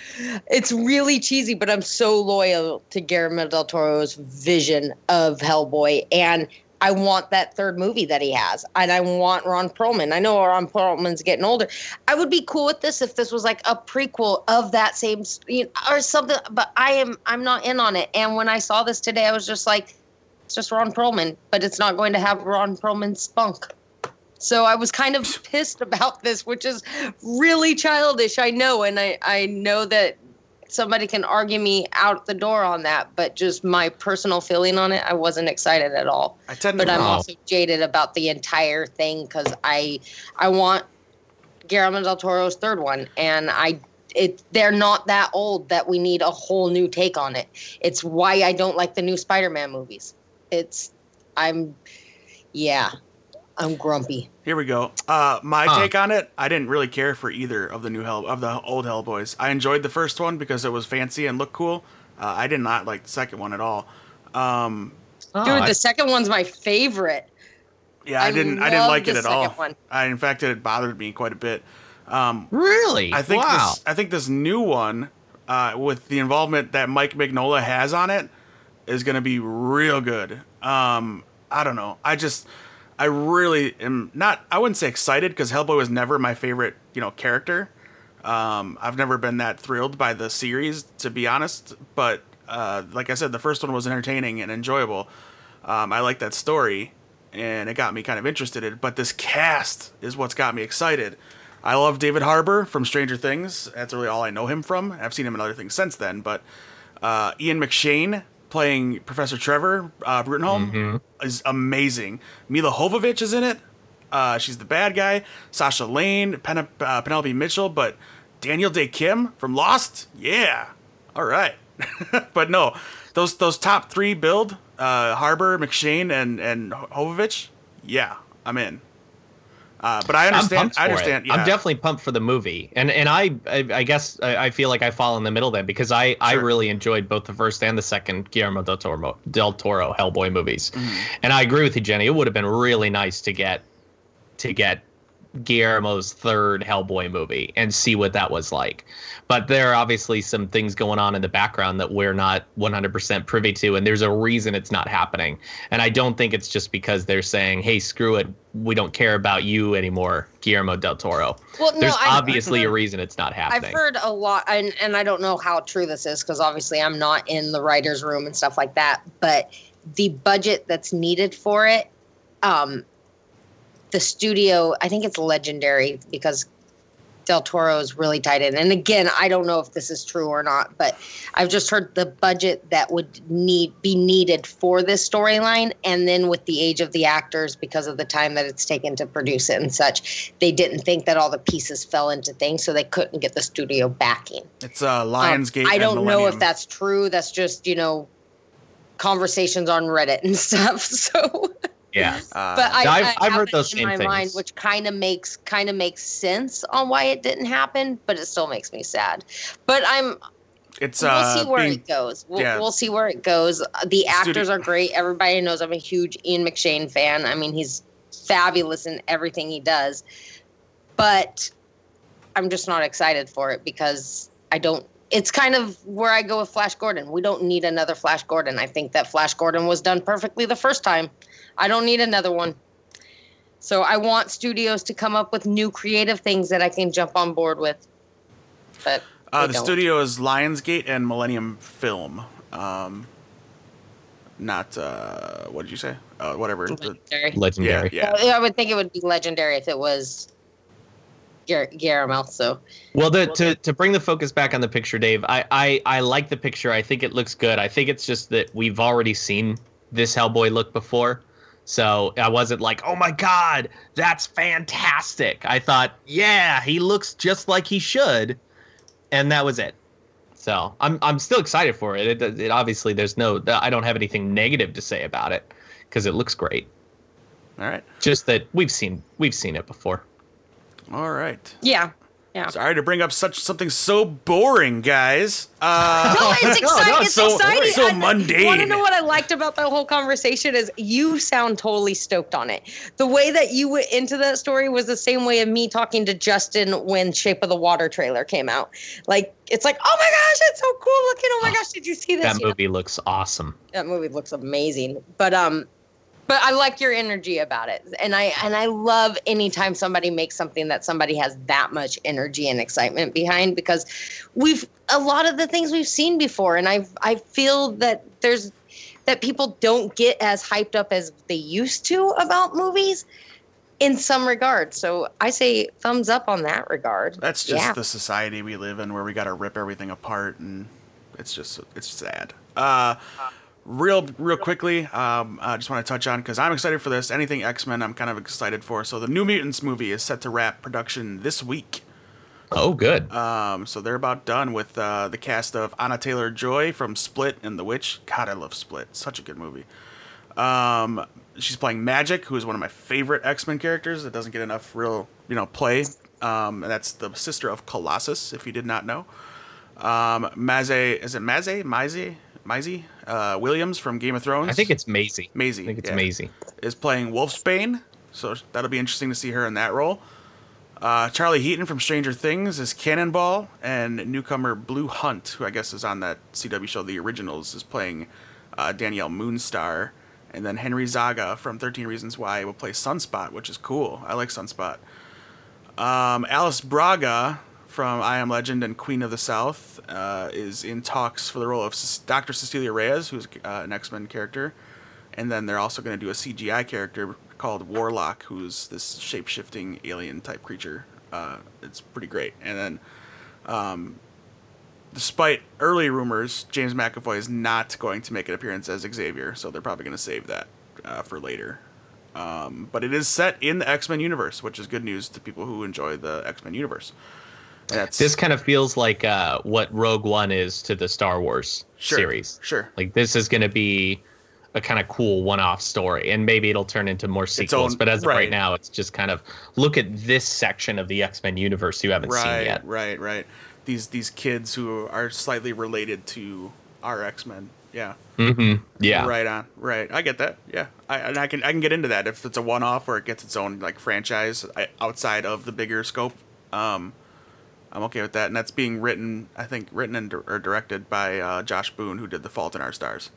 Speaker 2: it's really cheesy, but I'm so loyal to Guillermo del Toro's vision of Hellboy and. I want that third movie that he has, and I want Ron Perlman. I know Ron Perlman's getting older. I would be cool with this if this was like a prequel of that same, you know, or something. But I am, I'm not in on it. And when I saw this today, I was just like, it's just Ron Perlman, but it's not going to have Ron Perlman's spunk. So I was kind of pissed about this, which is really childish. I know, and I I know that somebody can argue me out the door on that, but just my personal feeling on it, I wasn't excited at all
Speaker 1: I tend
Speaker 2: but
Speaker 1: to.
Speaker 2: I'm
Speaker 3: Wow.
Speaker 2: also jaded about the entire thing because I I want Guillermo del Toro's third one, and I it they're not that old that we need a whole new take on it. It's why I don't like the new Spider-Man movies. It's I'm yeah, I'm grumpy.
Speaker 1: Here we go. Uh, my
Speaker 3: Huh.
Speaker 1: take on it. I didn't really care for either of the new Hell of the old Hellboys. I enjoyed the first one because it was fancy and looked cool. Uh, I did not like the second one at all. Um,
Speaker 3: oh,
Speaker 2: Dude,
Speaker 3: I-
Speaker 2: the second one's my favorite.
Speaker 1: yeah, I,
Speaker 2: I
Speaker 1: didn't. I didn't like it at all.
Speaker 2: one.
Speaker 1: I, in fact, it bothered me quite a bit. Um,
Speaker 3: really,
Speaker 1: I think
Speaker 3: wow.
Speaker 1: this. I think this new one, uh, with the involvement that Mike Mignola has on it, is going to be real good. Um, I don't know. I just, I really am not. I wouldn't say excited because Hellboy was never my favorite, you know, character. Um, I've never been that thrilled by the series, to be honest. But uh, like I said, the first one was entertaining and enjoyable. Um, I like that story, and it got me kind of interested in. But this cast is what's got me excited. I love David Harbour from Stranger Things. That's really all I know him from. I've seen him in other things since then. But uh, Ian McShane playing Professor Trevor uh, Bruttenholm is amazing. Milla Jovovich is in it. Uh, she's the bad guy. Sasha Lane, Pen- uh, Penelope Mitchell, but Daniel Dae Kim from Lost. Yeah, all right. but no, those those top three build uh, Harbour, McShane, and and Jovovich. Yeah, I'm in. Uh, but I understand. I understand. Yeah.
Speaker 3: I'm definitely pumped for the movie, and and I I, I guess I, I feel like I fall in the middle then because I I really enjoyed both the first and the second Guillermo del Toro del Toro Hellboy movies,
Speaker 1: Mm-hmm.
Speaker 3: and I agree with you, Jenny. It would have been really nice to get to get Guillermo's third Hellboy movie and see what that was like. But there are obviously some things going on in the background that we're not 100% privy to, and there's a reason it's not happening. And I don't think it's just because they're saying, "Hey, screw it, we don't care about you anymore, Guillermo del Toro."
Speaker 2: Well, no,
Speaker 3: There's obviously a reason it's not happening.
Speaker 2: I've heard a lot, and, and I don't know how true this is because obviously I'm not in the writer's room and stuff like that. But the budget that's needed for it, um, the studio, I think it's legendary because Del Toro is really tied in. And again, I don't know if this is true or not, but I've just heard the budget that would need be needed for this storyline, and then with the age of the actors, because of the time that it's taken to produce it and such, they didn't think that all the pieces fell into things, so they couldn't get the studio backing.
Speaker 1: it's uh,
Speaker 2: Um,
Speaker 1: Lionsgate.
Speaker 2: I don't know if that's true. That's just you know conversations on Reddit and stuff. So,
Speaker 3: yeah.
Speaker 1: Uh,
Speaker 2: but I,
Speaker 3: I've-
Speaker 2: I
Speaker 3: I've heard
Speaker 2: it
Speaker 3: those
Speaker 2: in
Speaker 3: same
Speaker 2: my mind,
Speaker 3: things.
Speaker 2: which kind of makes kind of makes sense on why it didn't happen, but it still makes me sad. But I'm
Speaker 1: it's
Speaker 2: we'll
Speaker 1: uh,
Speaker 2: see where
Speaker 1: being-
Speaker 2: it goes. We'll,
Speaker 1: yeah.
Speaker 2: we'll see where it goes. Uh, The
Speaker 1: Studio-
Speaker 2: actors are great. Everybody knows I'm a huge Ian McShane fan. I mean, he's fabulous in everything he does. But I'm just not excited for it because I don't. It's kind of where I go with Flash Gordon. We don't need another Flash Gordon. I think that Flash Gordon was done perfectly the first time. I don't need another one. So I want studios to come up with new creative things that I can jump on board with. But
Speaker 1: Uh, the
Speaker 2: don't.
Speaker 1: studio is Lionsgate and Millennium Film. Um, not uh, what did you say? Uh, whatever. The-
Speaker 2: Legendary.
Speaker 1: yeah, yeah.
Speaker 2: Well, I would think it would be legendary if it was Gar- Guillermo. So
Speaker 3: Well, the, to to bring the focus back on the picture, Dave, I, I I like the picture. I think it looks good. I think it's just that we've already seen this Hellboy look before, So I wasn't like, oh my God, that's fantastic. I thought, yeah, he looks just like he should. And that was it. So I'm, I'm still excited for it. It, it obviously, there's no, I don't have anything negative to say about it because it looks great.
Speaker 1: All right.
Speaker 3: Just that we've seen, we've seen it before.
Speaker 1: All right.
Speaker 2: Yeah. Yeah.
Speaker 1: Sorry to bring up such something so boring, guys. Uh,
Speaker 2: No, it's exciting.
Speaker 1: no,
Speaker 2: it's
Speaker 1: so-
Speaker 2: exciting.
Speaker 1: so
Speaker 2: I-
Speaker 1: mundane.
Speaker 2: Want to know what I liked about that whole conversation is you sound totally stoked on it. The way that you went into that story was the same way of me talking to Justin when Shape of the Water trailer came out. Like it's like, oh my gosh, it's so cool looking. Oh my gosh, did you see this?
Speaker 3: That
Speaker 2: You know,
Speaker 3: movie looks awesome.
Speaker 2: that movie looks amazing. But um, but I like your energy about it, and I and I love anytime somebody makes something that somebody has that much energy and excitement behind because we've a lot of the things we've seen before, and I I feel that there's that people don't get as hyped up as they used to about movies in some regard. So I say thumbs up on that regard.
Speaker 1: That's just
Speaker 2: Yeah.
Speaker 1: the society we live in, where we got to rip everything apart, and it's just it's sad. Uh, real real quickly, um, I just want to touch on because I'm excited for this. Anything X Men, I'm kind of excited for. So the New Mutants movie is set to wrap production this week.
Speaker 3: Oh, good.
Speaker 1: Um, so they're about done with uh, the cast of Anya Taylor Joy from Split and The Witch. God, I love Split. Such a good movie. Um, she's playing Magik, who is one of my favorite X Men characters that doesn't get enough real, you know, play. Um, and that's the sister of Colossus, if you did not know. Um, Maze, is it Maze? Maze? Maze? Uh, Williams from Game of Thrones.
Speaker 3: I think it's Maisie.
Speaker 1: Maisie,
Speaker 3: I think it's
Speaker 1: yeah.
Speaker 3: Maisie.
Speaker 1: is playing Wolfsbane, so that'll be interesting to see her in that role. Uh, Charlie Heaton from Stranger Things is Cannonball, and newcomer Blu Hunt, who I guess is on that CW show The Originals, is playing uh, Danielle Moonstar. And then Henry Zaga from 13 Reasons Why will play Sunspot, which is cool. I like Sunspot. Um, Alice Braga from I Am Legend and Queen of the South uh, is in talks for the role of Dr. Cecilia Reyes, who's uh, an X Men character. And then they're also going to do a CGI character called Warlock, who's this shape shifting alien type creature. Uh, it's pretty great. And then, um, despite early rumors, James McAvoy is not going to make an appearance as Xavier, so they're probably going to save that uh, for later. Um, but it is set in the X Men universe, which is good news to people who enjoy the X Men universe. That's
Speaker 3: This kind of feels like uh, what Rogue One is to the Star Wars
Speaker 1: Sure,
Speaker 3: series.
Speaker 1: sure.
Speaker 3: Like this is going to be a kind of cool one-off story, and maybe it'll turn into more sequels.
Speaker 1: own-
Speaker 3: but as of
Speaker 1: right.
Speaker 3: right now, it's just kind of look at this section of the X-Men universe you haven't seen
Speaker 1: right,
Speaker 3: yet.
Speaker 1: right, right. These these kids who are slightly related to our X Men. Yeah.
Speaker 3: Mm-hmm. Yeah.
Speaker 1: Right on. Right. I get that. Yeah. I and I can I can get into that if it's a one off or it gets its own like franchise outside of the bigger scope. Um, I'm okay with that, and that's being written. I think written and di- or directed by uh, Josh Boone, who did The Fault in Our Stars.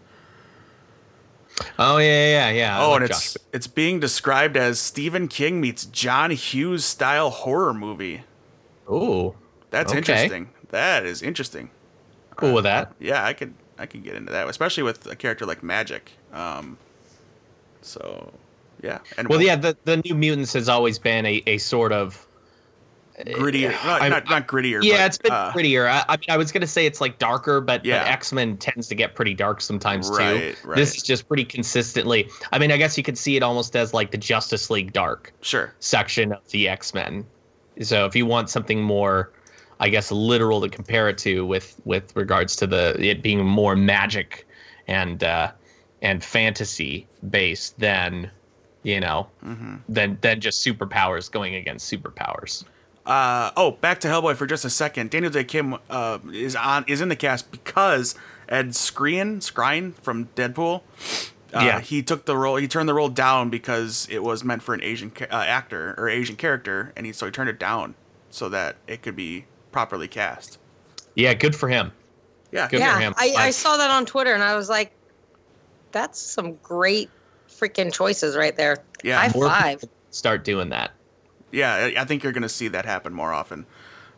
Speaker 3: Oh yeah, yeah, yeah. I
Speaker 1: oh,
Speaker 3: like
Speaker 1: and
Speaker 3: Josh
Speaker 1: it's it's being described as Stephen King meets John Hughes style horror movie.
Speaker 3: Ooh,
Speaker 1: That's
Speaker 3: Okay.
Speaker 1: interesting. That is interesting.
Speaker 3: cool with that.
Speaker 1: Yeah, I could I could get into that, especially with a character like Magik. Um, so yeah, and
Speaker 3: Well, yeah, the the New Mutants has always been a, a sort of
Speaker 1: grittier, not,
Speaker 3: I-
Speaker 1: not, not grittier.
Speaker 3: yeah,
Speaker 1: but,
Speaker 3: it's been
Speaker 1: uh,
Speaker 3: prettier. I, I mean, I was gonna say it's like darker, but,
Speaker 1: Yeah.
Speaker 3: but X Men tends to get pretty dark sometimes
Speaker 1: Right,
Speaker 3: too.
Speaker 1: right.
Speaker 3: This is just pretty consistently. I mean, I guess you could see it almost as like the Justice League dark
Speaker 1: Sure.
Speaker 3: section of the X Men. So if you want something more, I guess literal to compare it to with with regards to the it being more magic and uh, and fantasy based than you know
Speaker 1: Mm-hmm.
Speaker 3: than than just superpowers going against superpowers.
Speaker 1: Uh, oh, back to Hellboy for just a second. Daniel Dae Kim uh, is on is in the cast because Ed Skrein Skrein from Deadpool. Uh,
Speaker 3: Yeah.
Speaker 1: he took the role. He turned the role down because it was meant for an Asian ca- uh, actor or Asian character, and he so he turned it down so that it could be properly cast.
Speaker 3: Yeah, good for him.
Speaker 1: Yeah,
Speaker 3: Good for him.
Speaker 2: I, I
Speaker 3: I-
Speaker 2: saw that on Twitter and I was like, that's some great freaking choices right there.
Speaker 1: Yeah,
Speaker 2: High
Speaker 3: More
Speaker 2: five.
Speaker 3: Start doing that.
Speaker 1: Yeah. I- think you're gonna see that happen more often.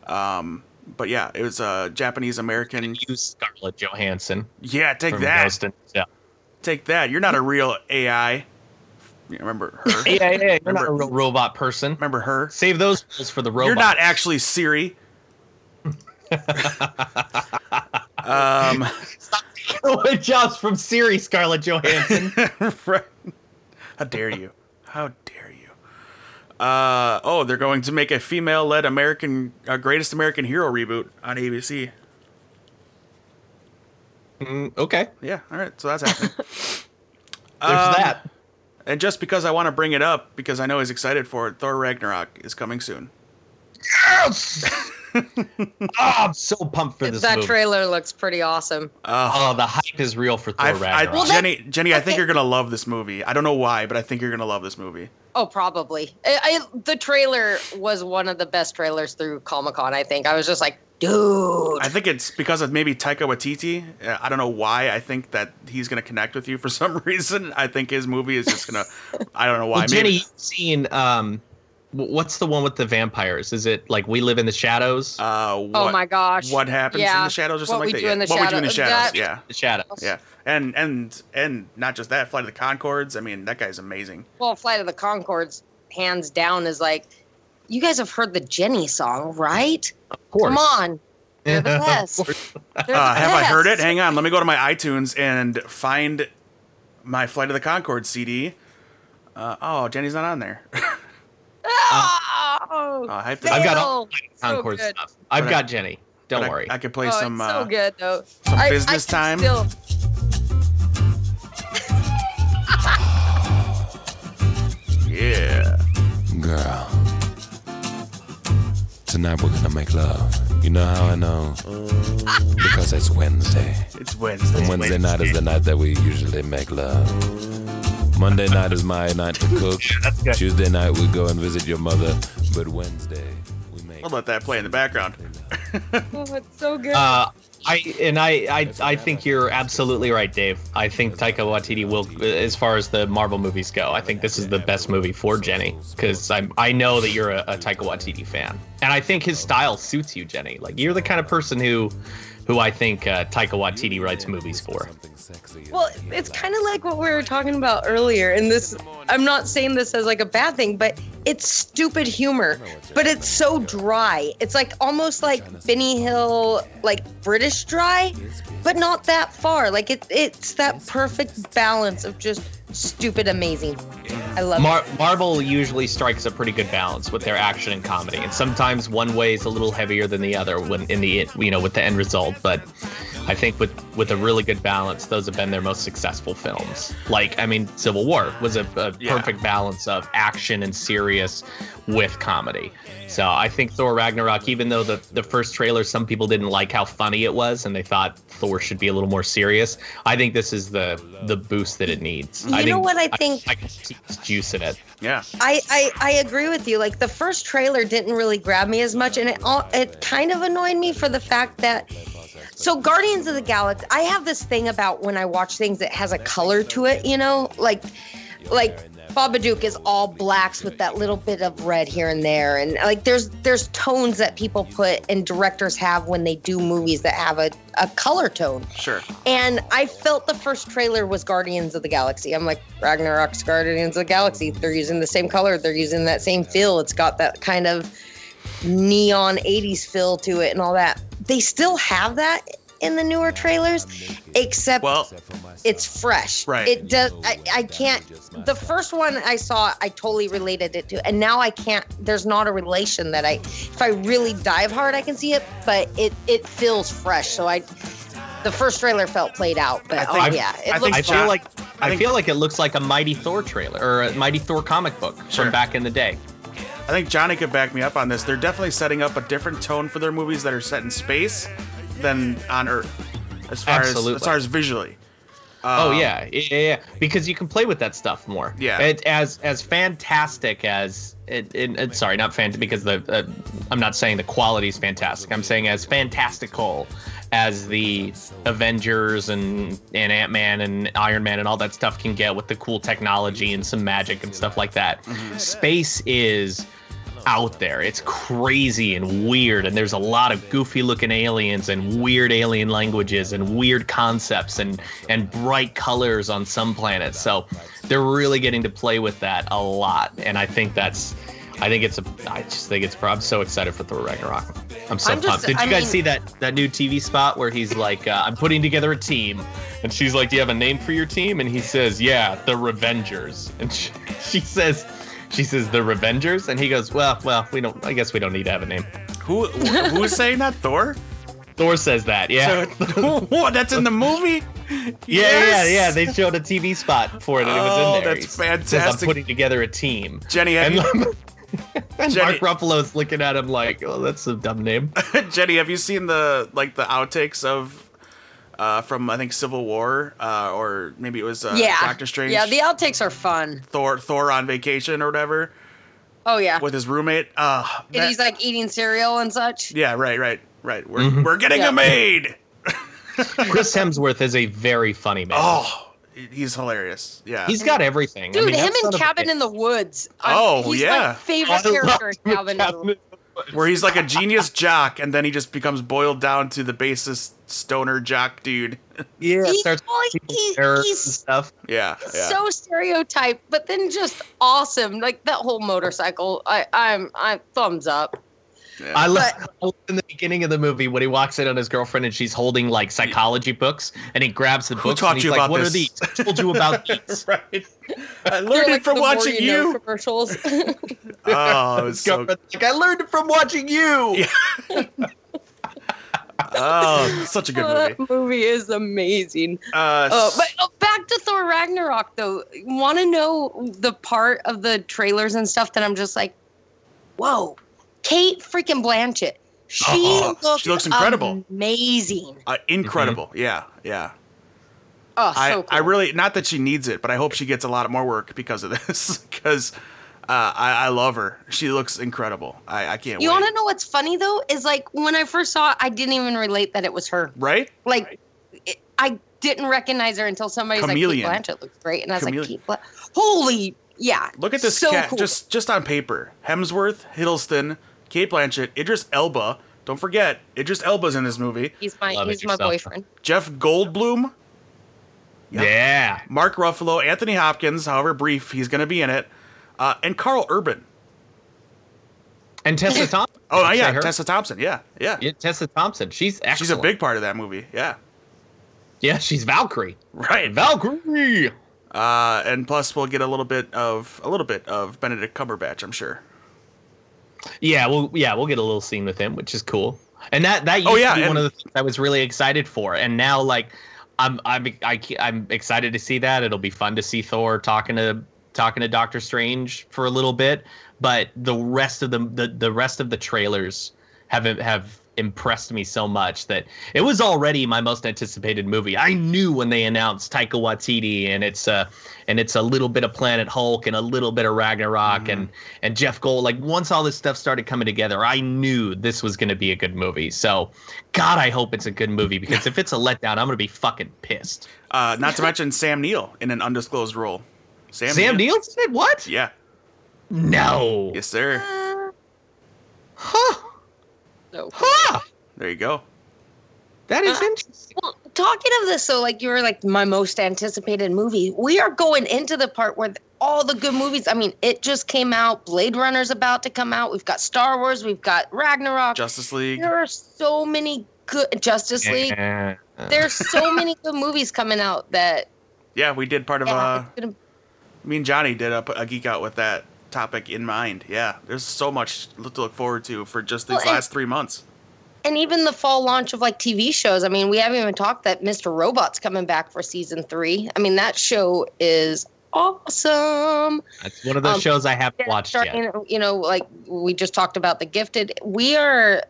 Speaker 1: Um, but yeah, it was a Japanese American.
Speaker 3: Use Scarlett Johansson
Speaker 1: Yeah, take that.
Speaker 3: The Shell.
Speaker 1: Take that. You're not a real AI. Yeah, remember her?
Speaker 3: Yeah, yeah, yeah. You're not a real robot person.
Speaker 1: Remember her?
Speaker 3: Save those for the robots.
Speaker 1: You're not actually Siri. um,
Speaker 3: Stop taking jobs from Siri, Scarlett Johansson.
Speaker 1: How dare you? How dare you? Uh, oh, they're going to make a female-led American uh, Greatest American Hero reboot on ABC.
Speaker 3: Mm, okay,
Speaker 1: Yeah, all right, so that's happening.
Speaker 3: there's
Speaker 1: Um,
Speaker 3: that.
Speaker 1: and just because I want to bring it up, because I know he's excited for it, Thor Ragnarok is coming soon.
Speaker 3: Yes! oh, I'm so pumped for this
Speaker 2: that
Speaker 3: movie.
Speaker 2: trailer looks pretty awesome.
Speaker 1: Uh,
Speaker 3: Oh, the hype is real for Thor
Speaker 1: I, I,
Speaker 3: Ragnarok.
Speaker 2: Well, that-
Speaker 1: Jenny, Jenny, I think
Speaker 2: okay.
Speaker 1: you're gonna love this movie. I don't know why, but I think you're gonna love this movie.
Speaker 2: Oh, probably. I, I, the trailer was one of the best trailers through Comic Con. I think I was just like, dude.
Speaker 1: I think it's because of maybe Taika Waititi. I don't know why. I think that he's gonna connect with you for some reason. I think his movie is just gonna. I don't know why.
Speaker 3: well, Jenny,
Speaker 1: maybe,
Speaker 3: you've seen um, w- what's the one with the vampires? Is it like We Live in the Shadows?
Speaker 1: uh, what,
Speaker 2: oh my gosh.
Speaker 1: What happens in the shadows or
Speaker 2: What
Speaker 1: something
Speaker 2: We
Speaker 1: like that? yeah. What we do in the shadows?
Speaker 2: that-
Speaker 1: Yeah,
Speaker 3: the Shadows.
Speaker 1: yeah. And and and not just that, Flight of the Conchords. I mean, that guy's amazing.
Speaker 2: Well, Flight of the Conchords, hands down, is like, you guys have heard the Jenny song, right?
Speaker 3: Of course.
Speaker 2: Come on. They're the best. They're
Speaker 1: Uh,
Speaker 2: the
Speaker 1: have I heard it? Hang on. Let me go to my iTunes and find my Flight of the Conchord CD. Uh, oh, Jenny's not on there.
Speaker 2: Oh,
Speaker 1: I have to-
Speaker 3: I've got all the
Speaker 2: So
Speaker 3: Concord
Speaker 2: good.
Speaker 3: stuff. I've
Speaker 1: But I-
Speaker 3: got Jenny. Don't
Speaker 1: But I-
Speaker 3: worry.
Speaker 1: I, could play
Speaker 2: Oh,
Speaker 1: some.
Speaker 2: it's so
Speaker 1: uh,
Speaker 2: good though.
Speaker 1: some
Speaker 2: I- I
Speaker 1: business
Speaker 2: can
Speaker 1: time.
Speaker 2: Still,
Speaker 1: Yeah.
Speaker 5: Girl. Tonight we're gonna make love. You know how I know? Because it's Wednesday.
Speaker 1: It's Wednesday.
Speaker 5: And Wednesday night is the night that we usually make love. Monday night is my night to cook. Tuesday night we go and visit your mother. But Wednesday we make
Speaker 1: We'll let that play in the background.
Speaker 2: oh, it's so good.
Speaker 3: Uh, I and I, I I think you're absolutely right, Dave. I think Taika Waititi will, as far as the Marvel movies go, I think this is the best movie for Jenny because I I know that you're a, a Taika Waititi fan, and I think his style suits you, Jenny. Like you're the kind of person who, who I think uh, Taika Waititi writes movies for.
Speaker 2: Well, it's kind of like what we were talking about earlier. And this, I'm not saying this as like a bad thing, but it's stupid humor, but it's so dry. It's like almost like Benny Hill, like British dry, but not that far. Like it, it's that perfect balance of just stupid amazing. I love it.
Speaker 3: Mar- Marvel usually strikes a pretty good balance with their action and comedy, and sometimes one way is a little heavier than the other when in the you know with the end result. But I think with with a really good balance, those have been their most successful films. Like I mean, Civil War was a, a
Speaker 1: Yeah.
Speaker 3: perfect balance of action and serious with comedy. So I think Thor Ragnarok, even though the the first trailer, some people didn't like how funny it was, and they thought Thor should be a little more serious. I think this is the the boost that it needs.
Speaker 2: You
Speaker 3: I
Speaker 2: know what I think-
Speaker 3: I, can see this juice in it.
Speaker 1: Yeah.
Speaker 2: I, I I agree with you. Like the first trailer didn't really grab me as much, and it all it kind of annoyed me for the fact that. So Guardians of the Galaxy, I have this thing about when I watch things that has a color to it. You know, like like Babadook is all blacks with that little bit of red here and there, and like there's there's tones that people put and directors have when they do movies that have a, a color tone.
Speaker 1: Sure.
Speaker 2: And I felt the first trailer was Guardians of the Galaxy. I'm like, Ragnarok's Guardians of the Galaxy. They're using the same color. They're using that same feel. It's got that kind of neon 80s feel to it and all that. They still have that in the newer trailers, except
Speaker 1: Well,
Speaker 2: it's fresh.
Speaker 1: Right.
Speaker 2: It does. I, I can't. The first one I saw, I totally related it to, and now I can't. There's not a relation that I. If I really dive hard, I can see it, but it it feels fresh. So I. The first trailer felt played out, but
Speaker 1: I
Speaker 2: oh yeah, it
Speaker 1: I
Speaker 2: looks
Speaker 1: think
Speaker 3: I
Speaker 1: John-
Speaker 3: feel like
Speaker 1: I
Speaker 3: I, feel like it looks like a Mighty Thor trailer or a Mighty Thor comic book
Speaker 1: Sure.
Speaker 3: from back in the day.
Speaker 1: I think Johnny could back me up on this. They're definitely setting up a different tone for their movies that are set in space than on Earth, as far as
Speaker 3: Absolutely.
Speaker 1: as far as visually.
Speaker 3: oh
Speaker 1: Um,
Speaker 3: yeah, yeah, yeah, yeah, because you can play with that stuff more.
Speaker 1: Yeah.
Speaker 3: it, as as fantastic as it, it, it- sorry, not fan because the uh, I'm not saying the quality is fantastic. I'm saying as fantastical as the Avengers and and Ant Man and Iron Man and all that stuff can get with the cool technology and some magic and stuff like that. Space is out there. It's crazy and weird, and there's a lot of goofy looking aliens and weird alien languages and weird concepts and and bright colors on some planets. So they're really getting to play with that a lot, and I think that's I think it's a. I just think it's. I'm so excited for Thor Ragnarok. I'm so
Speaker 2: I'm just-
Speaker 3: pumped. Did
Speaker 2: I
Speaker 3: you guys
Speaker 2: mean-
Speaker 3: see that that new TV spot where he's like, uh, "I'm putting together a team," and she's like, "Do you have a name for your team?" And he says, "Yeah, the Revengers." And she, she says, "She says the Revengers," and he goes, "Well, well, we don't. I guess we don't need to have a name."
Speaker 1: Who who is saying that? Thor?
Speaker 3: Thor says that. Yeah.
Speaker 1: So- what? That's in the movie?
Speaker 3: Yeah,
Speaker 1: Yes!
Speaker 3: yeah, yeah. They showed a TV spot for it, and it was
Speaker 1: Oh,
Speaker 3: in there.
Speaker 1: that's
Speaker 3: says, I'm
Speaker 1: fantastic.
Speaker 3: putting together a team.
Speaker 1: Jenny, have
Speaker 3: And,
Speaker 1: you,
Speaker 3: and
Speaker 1: Jenny-
Speaker 3: Mark Ruffalo's looking at him like, "Oh, that's a dumb name."
Speaker 1: Jenny, have you seen the like the outtakes of uh, from I think Civil War uh, or maybe it was uh,
Speaker 2: yeah.
Speaker 1: Doctor Strange?
Speaker 2: Yeah, the outtakes are fun.
Speaker 1: Thor Thor on vacation or whatever
Speaker 2: Oh yeah.
Speaker 1: with his roommate. Uh,
Speaker 2: and
Speaker 1: that-
Speaker 2: he's like eating cereal and such.
Speaker 1: yeah, right, right, right. We're
Speaker 3: Mhm.
Speaker 1: we're getting
Speaker 2: Yeah.
Speaker 1: a maid.
Speaker 3: Chris Hemsworth is a very funny man.
Speaker 1: Oh, he's hilarious. Yeah.
Speaker 3: He's got everything. I
Speaker 2: Dude,
Speaker 3: mean,
Speaker 2: him
Speaker 3: that son
Speaker 2: and Cabin in the Woods. I'm-
Speaker 1: Oh,
Speaker 2: he's
Speaker 1: yeah.
Speaker 2: my favorite
Speaker 3: I
Speaker 2: character in Cabin in the
Speaker 3: Cabin
Speaker 2: Woods.
Speaker 3: the Woods.
Speaker 1: where he's like a genius jock and then he just becomes boiled down to the basest stoner jock dude.
Speaker 3: Yeah,
Speaker 2: He-
Speaker 3: starts
Speaker 2: well, he- he's-
Speaker 3: and stuff.
Speaker 1: Yeah. yeah.
Speaker 2: So stereotyped, but then just awesome. Like that whole motorcycle. I, I'm, I'm thumbs up.
Speaker 1: yeah.
Speaker 3: I love in the beginning of the movie when he walks in on his girlfriend and she's holding like psychology books and he grabs the
Speaker 1: Who
Speaker 3: books
Speaker 1: taught
Speaker 3: and he's
Speaker 1: you
Speaker 3: like,
Speaker 1: about
Speaker 3: "What are these? I told you about these."
Speaker 1: right. I learned
Speaker 2: like
Speaker 1: it from
Speaker 2: the more
Speaker 1: watching
Speaker 2: know
Speaker 1: you.
Speaker 2: commercials.
Speaker 1: Oh, it was so
Speaker 3: like, "I learned it from watching you."
Speaker 1: Yeah. Oh, such a good
Speaker 2: Oh,
Speaker 1: movie.
Speaker 2: that movie is amazing.
Speaker 1: Uh,
Speaker 2: Oh, but oh, back to Thor Ragnarok though. Want to know the part of the trailers and stuff that I'm just like, whoa, Cate freaking Blanchett. She
Speaker 1: Oh,
Speaker 2: looks
Speaker 1: she looks incredible.
Speaker 2: amazing.
Speaker 1: uh, incredible. Yeah, yeah.
Speaker 2: Oh, so
Speaker 1: I,
Speaker 2: cool.
Speaker 1: I really not that she needs it, but I hope she gets a lot more work because of this. Because uh, I, I love her. She looks incredible. I, I can't
Speaker 2: You want to know what's funny though? Is like when I first saw it, I didn't even relate that it was her.
Speaker 1: right?
Speaker 2: Like, it, I didn't recognize her until somebody's
Speaker 1: Chameleon.
Speaker 2: like, Cate Blanchett looks great, and I was
Speaker 1: Chameleon.
Speaker 2: like, Cate Blanchett. Holy, yeah.
Speaker 1: Look at this
Speaker 2: so
Speaker 1: cat
Speaker 2: cool.
Speaker 1: just just on paper. Hemsworth, Hiddleston, Cate Blanchett, Idris Elba. Don't forget, Idris Elba's in this movie.
Speaker 2: He's my
Speaker 3: Love
Speaker 2: he's my
Speaker 3: yourself.
Speaker 2: boyfriend.
Speaker 1: Jeff Goldblum, Yeah.
Speaker 3: Yeah.
Speaker 1: Mark Ruffalo, Anthony Hopkins, however brief he's going to be in it, uh, and Karl Urban.
Speaker 3: And Tessa Thompson.
Speaker 1: Oh, yeah. Tessa Thompson. Yeah, yeah.
Speaker 3: Yeah, Tessa Thompson. She's excellent.
Speaker 1: She's a big part of that movie. Yeah,
Speaker 3: Yeah, she's Valkyrie.
Speaker 1: right.
Speaker 3: Valkyrie.
Speaker 1: Uh, and plus, we'll get a little bit of a little bit of Benedict Cumberbatch. I'm sure.
Speaker 3: Yeah, well, yeah, we'll get a little scene with him, which is cool. And that that used
Speaker 1: Oh, yeah,
Speaker 3: to be one of the things I was really excited for. And now, like, I'm I'm I, ca- I'm excited to see that. It'll be fun to see Thor talking to talking to Doctor Strange for a little bit. But the rest of the the, the rest of the trailers have have impressed me so much that it was already my most anticipated movie. I knew when they announced Taika Waititi and it's uh and it's a little bit of Planet Hulk and a little bit of Ragnarok and and Jeff Gold. Like once all this stuff started coming together, I knew this was going to be a good movie. So, God, I hope it's a good movie because if it's a letdown, I'm going to be fucking pissed.
Speaker 1: Uh, not to mention Sam Neill in an undisclosed role. Sam,
Speaker 3: Sam Neill did what?
Speaker 1: Yeah.
Speaker 3: No.
Speaker 1: Yes, sir.
Speaker 2: Uh,
Speaker 3: Huh.
Speaker 2: so cool.
Speaker 3: Huh.
Speaker 1: There you go.
Speaker 3: That is
Speaker 2: Uh,
Speaker 3: interesting.
Speaker 2: Well, talking of this, so like you were like my most anticipated movie. We are going into the part where all the good movies. I mean, it just came out. Blade Runner's about to come out. We've got Star Wars. We've got Ragnarok.
Speaker 1: Justice League.
Speaker 2: there are so many good Justice League.
Speaker 3: Yeah.
Speaker 2: There's so many good movies coming out that
Speaker 1: Yeah, we did part of
Speaker 2: yeah,
Speaker 1: uh,
Speaker 2: it's gonna-
Speaker 1: me and Johnny did a, a geek out with that topic in mind. Yeah, there's so much to look forward to for just these
Speaker 2: Well, and-
Speaker 1: last three months.
Speaker 2: and even the fall launch of like TV shows. I mean, we haven't even talked that Mr. Robot's coming back for season three. I mean, that show is awesome.
Speaker 3: That's one of those
Speaker 2: Um,
Speaker 3: shows I haven't
Speaker 2: Yeah,
Speaker 3: watched yet.
Speaker 2: starting, You know, like we just talked about the gifted. We are.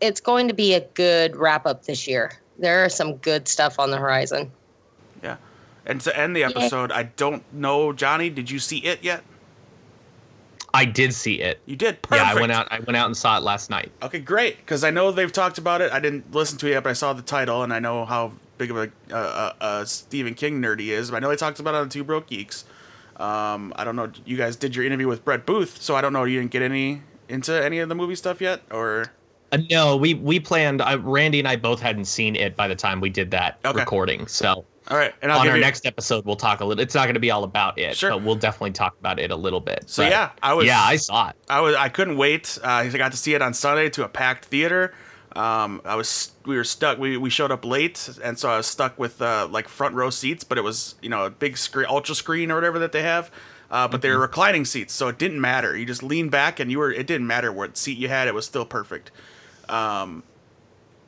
Speaker 2: It's going to be a good wrap up this year. There are some good stuff on the horizon.
Speaker 1: Yeah. And to end the episode, I don't know, Johnny, did you see it yet?
Speaker 3: I did see it.
Speaker 1: You did. Perfect.
Speaker 3: Yeah, I went out. I went out and saw it last night.
Speaker 1: Okay, great. Because I know they've talked about it. I didn't listen to it yet, but I saw the title, and I know how big of a, uh, uh, uh, Stephen King nerd he is. But I know they talked about it on Two Broke Geeks. Um, I don't know. You guys did your interview with Brett Booth, so I don't know. You didn't get any into any of the movie stuff yet, or
Speaker 3: Uh, no, we we planned. Uh, Randy and I both hadn't seen it by the time we did that
Speaker 1: Okay.
Speaker 3: recording. So
Speaker 1: All right, and I'll
Speaker 3: on our
Speaker 1: you,
Speaker 3: next episode, we'll talk a little. It's not going to be all about it,
Speaker 1: Sure.
Speaker 3: but we'll definitely talk about it a little bit.
Speaker 1: So
Speaker 3: But
Speaker 1: yeah, I was.
Speaker 3: yeah, I saw it.
Speaker 1: I was. I couldn't wait. Uh, I got to see it on Sunday to a packed theater. Um, I was. We were stuck. We, we showed up late, and so I was stuck with uh, like front row seats. But it was you know a big screen, ultra screen or whatever that they have. Uh, but they were reclining seats, so it didn't matter. You just leaned back, and you were. It didn't matter what seat you had. It was still perfect. Um,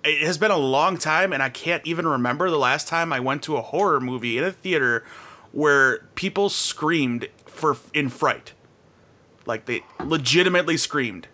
Speaker 1: it has been a long time, and I can't even remember the last time I went to a horror movie in a theater where people screamed for in fright. Like they legitimately screamed.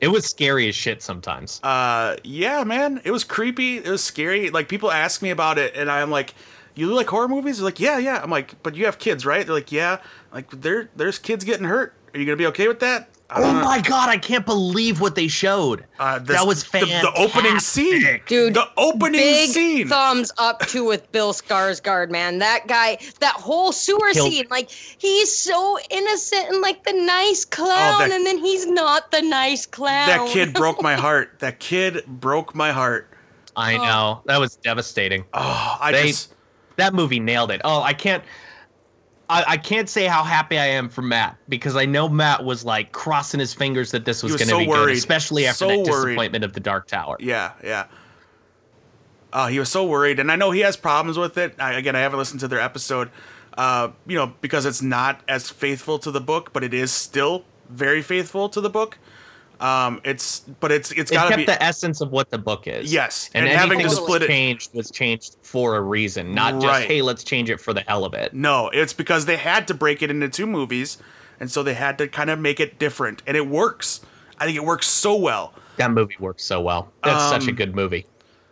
Speaker 3: It was scary as shit sometimes.
Speaker 1: Uh, yeah, man, it was creepy. It was scary. Like people ask me about it, and I'm like, "You like horror movies?" They're like, "Yeah, yeah." I'm like, "But you have kids, right?" They're like, "Yeah." Like there, there's kids getting hurt. Are you gonna be okay with that? I
Speaker 3: oh
Speaker 1: don't know.
Speaker 3: my god, I can't believe what they showed.
Speaker 1: Uh, this-
Speaker 3: that was
Speaker 1: the,
Speaker 3: fantastic.
Speaker 1: the opening scene,
Speaker 2: Dude,
Speaker 1: The opening
Speaker 2: Big
Speaker 1: scene.
Speaker 2: thumbs up to with Bill Skarsgård, man. That guy, that whole sewer
Speaker 3: Killed
Speaker 2: scene, like he's so innocent and like the nice clown,
Speaker 1: Oh, that-
Speaker 2: and then he's not the nice clown.
Speaker 1: that kid broke my heart. That kid broke my heart.
Speaker 3: I know that was devastating.
Speaker 1: Oh, I
Speaker 3: They-
Speaker 1: just.
Speaker 3: That movie nailed it. Oh, I can't. I, I can't say how happy I am for Matt because I know Matt was like crossing his fingers that this was,
Speaker 1: was
Speaker 3: going to
Speaker 1: so
Speaker 3: be
Speaker 1: worried.
Speaker 3: good, especially after
Speaker 1: So
Speaker 3: that
Speaker 1: worried.
Speaker 3: disappointment of the Dark Tower.
Speaker 1: Yeah, yeah. Uh, he was so worried, and I know he has problems with it. I, again, I haven't listened to their episode, uh, you know, because it's not as faithful to the book, but it is still very faithful to the book. Um, it's, but it's it's
Speaker 3: It
Speaker 1: got to
Speaker 3: kept
Speaker 1: be.
Speaker 3: the essence of what the book is.
Speaker 1: Yes,
Speaker 3: and,
Speaker 1: and having
Speaker 3: anything
Speaker 1: to split
Speaker 3: was
Speaker 1: it-
Speaker 3: changed was changed for a reason, not just hey, let's change it for the hell of it.
Speaker 1: no, it's because they had to break it into two movies, and so they had to kind of make it different, and it works. I think it works so well.
Speaker 3: That movie works so well. That's such a
Speaker 1: Um,
Speaker 3: good movie.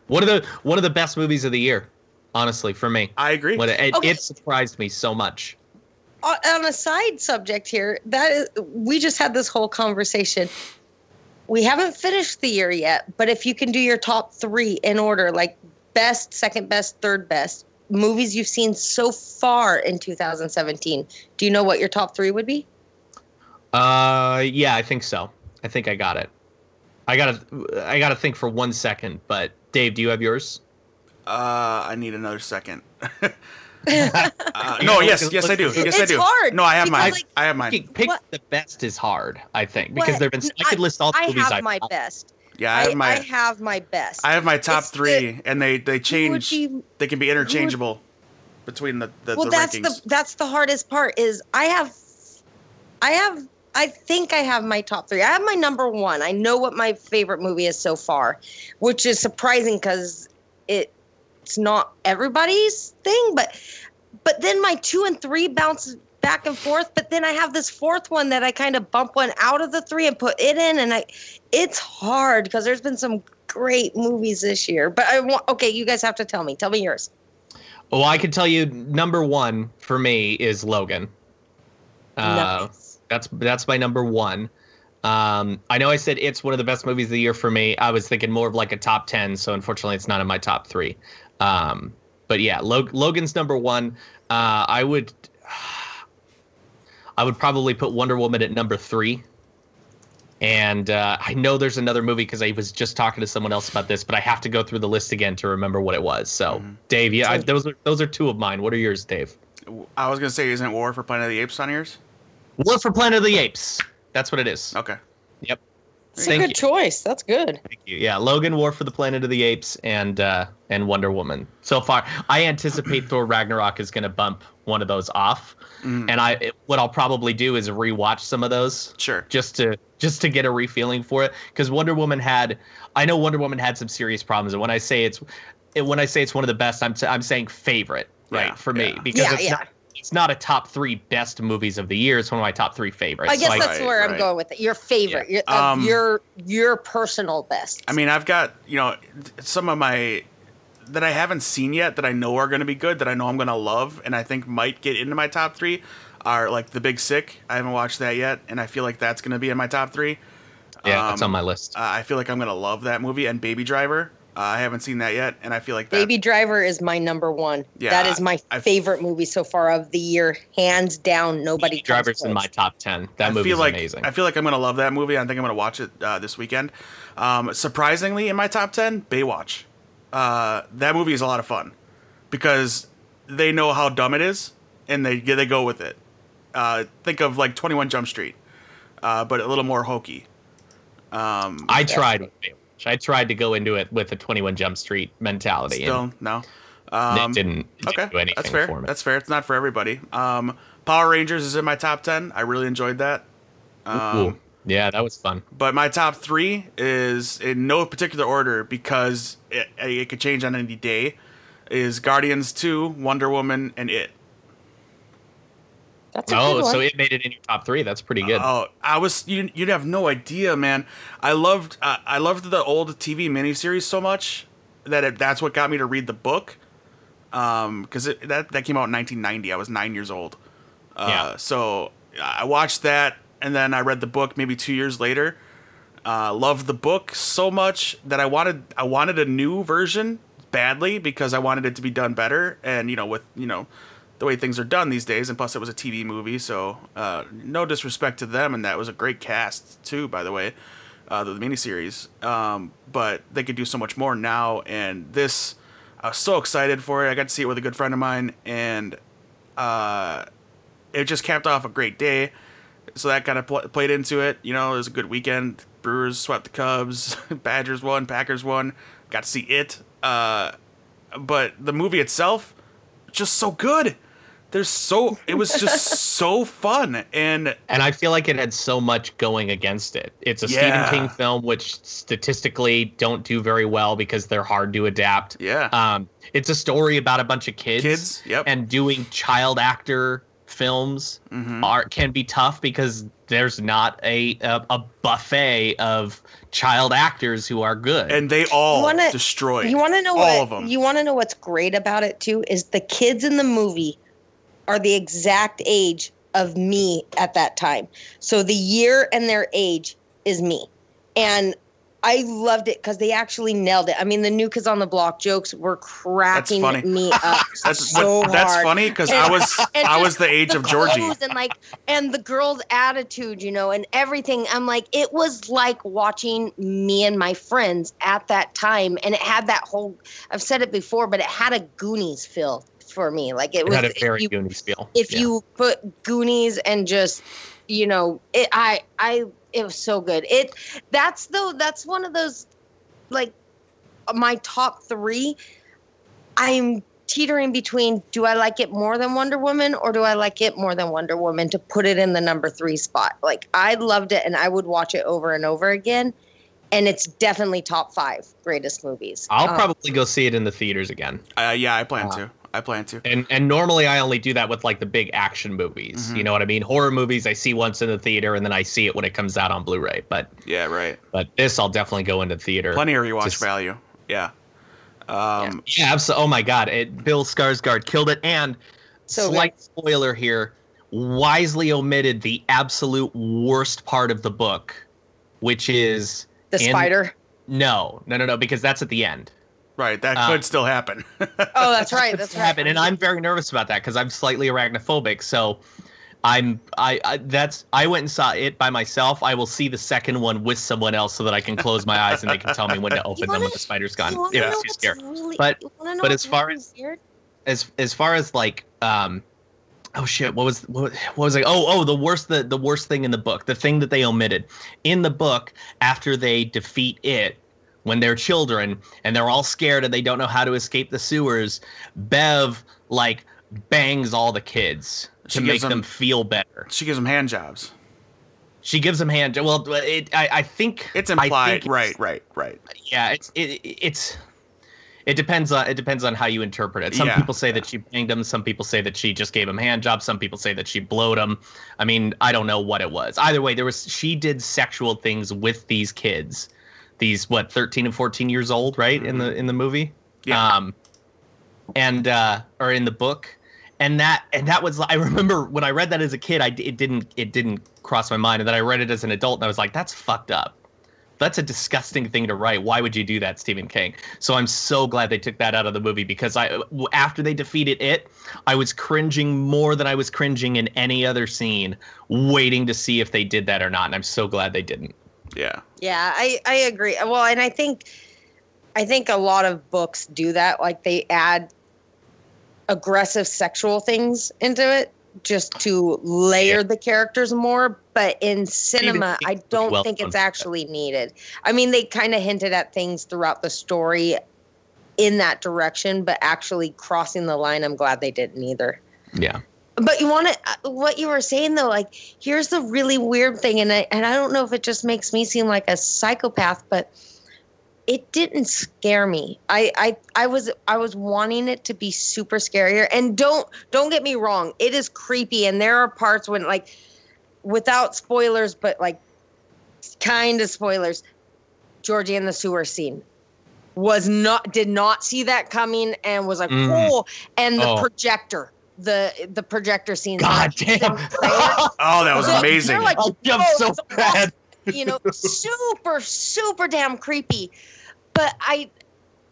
Speaker 3: One of the one of the best movies of the year, honestly, for me.
Speaker 1: I agree.
Speaker 3: What it,
Speaker 2: Okay.
Speaker 3: it surprised me so much.
Speaker 2: on on a side subject here, that is, we just had this whole conversation. We haven't finished the year yet, but if you can do your top three in order, like best, second best, third best movies you've seen so far in 2017, do you know what your top three would be?
Speaker 3: Uh, yeah, I think so. I think I got it. I gotta I gotta think for one second. But Dave, do you have yours?
Speaker 1: Uh, I need another second. uh, no, yes, yes, I do. Yes, I
Speaker 2: It's
Speaker 1: do.
Speaker 2: hard
Speaker 1: No, I have mine.
Speaker 2: like-
Speaker 1: I have mine.
Speaker 3: Pick, pick
Speaker 2: What?
Speaker 3: the best is hard. I think because
Speaker 2: What?
Speaker 3: there've been. I could list all the
Speaker 2: I
Speaker 3: movies
Speaker 2: have
Speaker 3: I
Speaker 2: my best.
Speaker 1: Yeah, I
Speaker 2: I,
Speaker 1: have my.
Speaker 2: I have my best.
Speaker 1: I have my top
Speaker 2: It's the-
Speaker 1: three, and they they change.
Speaker 2: be-
Speaker 1: they can be interchangeable between the the,
Speaker 2: well
Speaker 1: the
Speaker 2: that's
Speaker 1: rankings.
Speaker 2: the that's the hardest part is i have i have i think i have my top three i have my number one i know what my favorite movie is so far which is surprising because it it's not everybody's thing but but then my two and three bounce back and forth but then i have this fourth one that i kind of bump one out of the three and put it in and i it's hard because there's been some great movies this year but i want okay you guys have to tell me tell me yours
Speaker 3: Well, I can tell you number one for me is Logan. Uh,
Speaker 2: Nice.
Speaker 3: That's that's my number one. Um, I know I said it's one of the best movies of the year for me. I was thinking more of like a top ten, so unfortunately, it's not in my top three. Um, but yeah, Log- Logan's number one. Uh, I would, I would probably put Wonder Woman at number three. And uh, I know there's another movie because I was just talking to someone else about this, but I have to go through the list again to remember what it was. So, Dave, yeah, I, those are those are two of mine. What are yours, Dave?
Speaker 1: I was gonna say, isn't War for Planet of the Apes on yours?
Speaker 3: War for Planet of the Apes. That's what it is.
Speaker 1: Okay.
Speaker 3: Yep.
Speaker 2: It's a good
Speaker 3: you.
Speaker 2: choice. That's good.
Speaker 3: Thank you. Yeah, Logan War for the Planet of the Apes and uh, and Wonder Woman. So far, I anticipate Thor Ragnarok is going to bump one of those off,
Speaker 1: Mm.
Speaker 3: and I it- what I'll probably do is rewatch some of those
Speaker 1: Sure.
Speaker 3: just to just to get a refeeling for it because Wonder Woman had I know Wonder Woman had some serious problems, and when I say it's it, when I say it's one of the best, I'm I'm saying favorite right
Speaker 1: Yeah,
Speaker 3: for me
Speaker 1: yeah.
Speaker 3: because
Speaker 2: Yeah,
Speaker 3: it's
Speaker 2: yeah.
Speaker 3: not it's not a top three best movies of the year. It's one of my top three favorites.
Speaker 2: I guess
Speaker 3: So
Speaker 2: that's
Speaker 1: Right,
Speaker 2: where I'm going with it. Your favorite, your, uh,
Speaker 1: Um,
Speaker 2: your your personal best.
Speaker 1: I mean, I've got you know some of my that I haven't seen yet that I know are gonna be good that I know I'm gonna love and I think might get into my top three are like The Big Sick. I haven't watched that yet, and I feel like that's gonna be in my top three.
Speaker 3: yeah, that's
Speaker 1: um,
Speaker 3: on my list.
Speaker 1: Uh, I feel like I'm gonna love that movie and Baby Driver. Uh, I haven't seen that yet, and I feel like that.
Speaker 2: Baby Driver is my number one.
Speaker 1: Yeah,
Speaker 2: that is my
Speaker 1: I've-
Speaker 2: favorite movie so far of the year, hands down. Nobody.
Speaker 3: Baby
Speaker 2: comes
Speaker 3: Driver's in my top ten. That
Speaker 1: I
Speaker 3: movie's
Speaker 1: feel like
Speaker 3: amazing.
Speaker 1: I feel like I'm gonna love that movie. I think I'm gonna watch it uh, this weekend. Um, surprisingly, in my top ten, Baywatch. Uh, that movie is a lot of fun because they know how dumb it is, and they they go with it. Uh, think of like 21 Jump Street, uh, but a little more hokey. Um,
Speaker 3: I tried with I tried to go into it with a Twenty One Jump Street mentality,
Speaker 1: still no. Um,
Speaker 3: it didn't, it didn't
Speaker 1: Okay,
Speaker 3: do anything
Speaker 1: that's fair.
Speaker 3: for me.
Speaker 1: That's fair. It's not for everybody. Um, Power Rangers is in my top ten. I really enjoyed that. Um,
Speaker 3: yeah, that was fun.
Speaker 1: But my top three is in no particular order because it, it could change on any day. Is Guardians Two, Wonder Woman, and It.
Speaker 2: That's a
Speaker 3: Oh,
Speaker 2: good one.
Speaker 3: so it made it in your top three. That's pretty good.
Speaker 1: Oh, I was you. You'd have no idea, man. I loved uh, I loved the old TV miniseries so much that it, that's what got me to read the book. Um, because that that came out in 1990. I was nine years old. Uh,
Speaker 3: Yeah.
Speaker 1: So I watched that, and then I read the book maybe two years later. Uh, loved the book so much that I wanted I wanted a new version badly because I wanted it to be done better. And you know, with you know the way things are done these days, and plus it was a TV movie, so uh, no disrespect to them, and that was a great cast too, by the way, uh, the, the miniseries. Um, but they could do so much more now, and this I was so excited for it. I got to see it with a good friend of mine, and uh, it just capped off a great day. So that kind of pl- played into it. You know, it was a good weekend. Brewers swept the Cubs. Badgers won. Packers won. Got to see it. Uh, but the movie itself, just so good. There's so it was just so fun and
Speaker 3: and I feel like it had so much going against it. It's a
Speaker 1: Yeah.
Speaker 3: Stephen King film, which statistically don't do very well because they're hard to adapt.
Speaker 1: yeah,
Speaker 3: Um, it's a story about a bunch of kids.
Speaker 1: Kids, yep.
Speaker 3: And doing child actor films
Speaker 1: Mhm.
Speaker 3: are can be tough because there's not a a, a buffet of child actors who are good.
Speaker 1: and they all
Speaker 2: You wanna-
Speaker 1: destroyed.
Speaker 2: You want to know
Speaker 1: all
Speaker 2: what?
Speaker 1: of them.
Speaker 2: You want to know what's great about it too is the kids in the movie are the exact age of me at that time. So the year and their age is me, and I loved it because they actually nailed it. I mean, the new kids on the block jokes were cracking me up
Speaker 1: that's
Speaker 2: so
Speaker 1: what, that's
Speaker 2: hard.
Speaker 1: funny because I was I was the age of Georgie.
Speaker 2: and like and the girl's attitude, you know, and everything. I'm like, it was like watching me and my friends at that time, and it had that whole. I've said it before, but it had a Goonies feel for me. Like it,
Speaker 3: it
Speaker 2: was.
Speaker 3: had a
Speaker 2: if
Speaker 3: very
Speaker 2: you,
Speaker 3: Goonies feel.
Speaker 2: if
Speaker 3: Yeah.
Speaker 2: you put Goonies and just, you know, it. I I it was so good. It that's though that's one of those, like, my top three. I'm teetering between do I like it more than Wonder Woman or do I like it more than Wonder Woman to put it in the number three spot. Like I loved it and I would watch it over and over again. And it's definitely top five greatest movies.
Speaker 3: I'll
Speaker 2: Um,
Speaker 3: probably go see it in the theaters again.
Speaker 1: Uh, yeah, I plan
Speaker 3: Uh,
Speaker 1: to. I plan to.
Speaker 3: And and normally I only do that with like the big action movies.
Speaker 1: Mhm.
Speaker 3: You know what I mean? Horror movies I see once in the theater and then I see it when it comes out on Blu-ray. But
Speaker 1: Yeah, right.
Speaker 3: but this I'll definitely go into theater.
Speaker 1: Plenty of rewatch
Speaker 3: Just-
Speaker 1: value. Yeah. Um,
Speaker 3: Yeah, absolutely. Oh my god, it, Bill Skarsgård killed it. And
Speaker 2: So good.
Speaker 3: slight spoiler here, wisely omitted the absolute worst part of the book, which is
Speaker 2: the
Speaker 3: in-
Speaker 2: spider.
Speaker 3: no, no, no, no, because that's at the end.
Speaker 1: Right. That
Speaker 3: Uh,
Speaker 1: could still happen.
Speaker 2: Oh, that's right. That's right.
Speaker 3: happen, and I'm very nervous about that because I'm slightly arachnophobic. So I'm I, I that's I went and saw it by myself. I will see the second one with someone else so that I can close my eyes and they can tell me when to open them
Speaker 2: wanna-
Speaker 3: when the spider's gone.
Speaker 2: You wanna
Speaker 3: It
Speaker 2: know
Speaker 3: was too scary.
Speaker 2: really-
Speaker 3: But-
Speaker 2: you wanna know
Speaker 3: but as far
Speaker 2: really
Speaker 3: as-
Speaker 2: weird?
Speaker 3: As as far as like um oh shit what was what, what was like oh oh the worst the the worst thing in the book the thing that they omitted in the book after they defeat it when they're children and they're all scared and they don't know how to escape the sewers bev like bangs all the kids
Speaker 1: She
Speaker 3: to make
Speaker 1: them-
Speaker 3: them feel better
Speaker 1: she gives them hand jobs.
Speaker 3: she gives them hand well it i, I think
Speaker 1: It's
Speaker 3: I
Speaker 1: implied.
Speaker 3: think it's-
Speaker 1: right, right, right.
Speaker 3: yeah it's it, it's it depends on it depends on how you interpret it some
Speaker 1: Yeah,
Speaker 3: people say
Speaker 1: yeah.
Speaker 3: that she banged him some people say that she just gave him hand jobs some people say that she blowed him i mean i don't know what it was either way there was she did sexual things with these kids these what 13 and 14 years old right in the in the movie
Speaker 1: Mm-hmm. Yeah.
Speaker 3: um and uh or in the book and that and that was i remember when i read that as a kid i it didn't it didn't cross my mind and then i read it as an adult and i was like that's fucked up that's a disgusting thing to write. Why would you do that, Stephen King? So I'm so glad they took that out of the movie because I after they defeated it, I was cringing more than I was cringing in any other scene, waiting to see if they did that or not. And I'm so glad they didn't.
Speaker 1: Yeah.
Speaker 2: Yeah, I I agree. Well, and I think I think a lot of books do that. Like they add aggressive sexual things into it just to layer
Speaker 3: Yeah.
Speaker 2: the characters more. But in cinema, I don't
Speaker 3: well
Speaker 2: think it's actually needed. I mean, they kind of hinted at things throughout the story in that direction, but actually crossing the line, I'm glad they didn't either.
Speaker 3: Yeah.
Speaker 2: But you want to what you were saying though, like here's the really weird thing, and I and I don't know if it just makes me seem like a psychopath, but it didn't scare me. I I I was I was wanting it to be super scarier. And don't don't get me wrong, it is creepy, and there are parts when like without spoilers, but like kind of spoilers, Georgie in the sewer scene was not did not see that coming and was like
Speaker 3: Mm.
Speaker 2: oh and the
Speaker 3: Oh.
Speaker 2: projector the the projector scene
Speaker 3: God damn.
Speaker 1: Oh, that was
Speaker 2: So
Speaker 1: amazing.
Speaker 2: Like,
Speaker 3: I jumped so
Speaker 2: that's awesome."
Speaker 3: bad.
Speaker 2: you know, super, super damn creepy. But I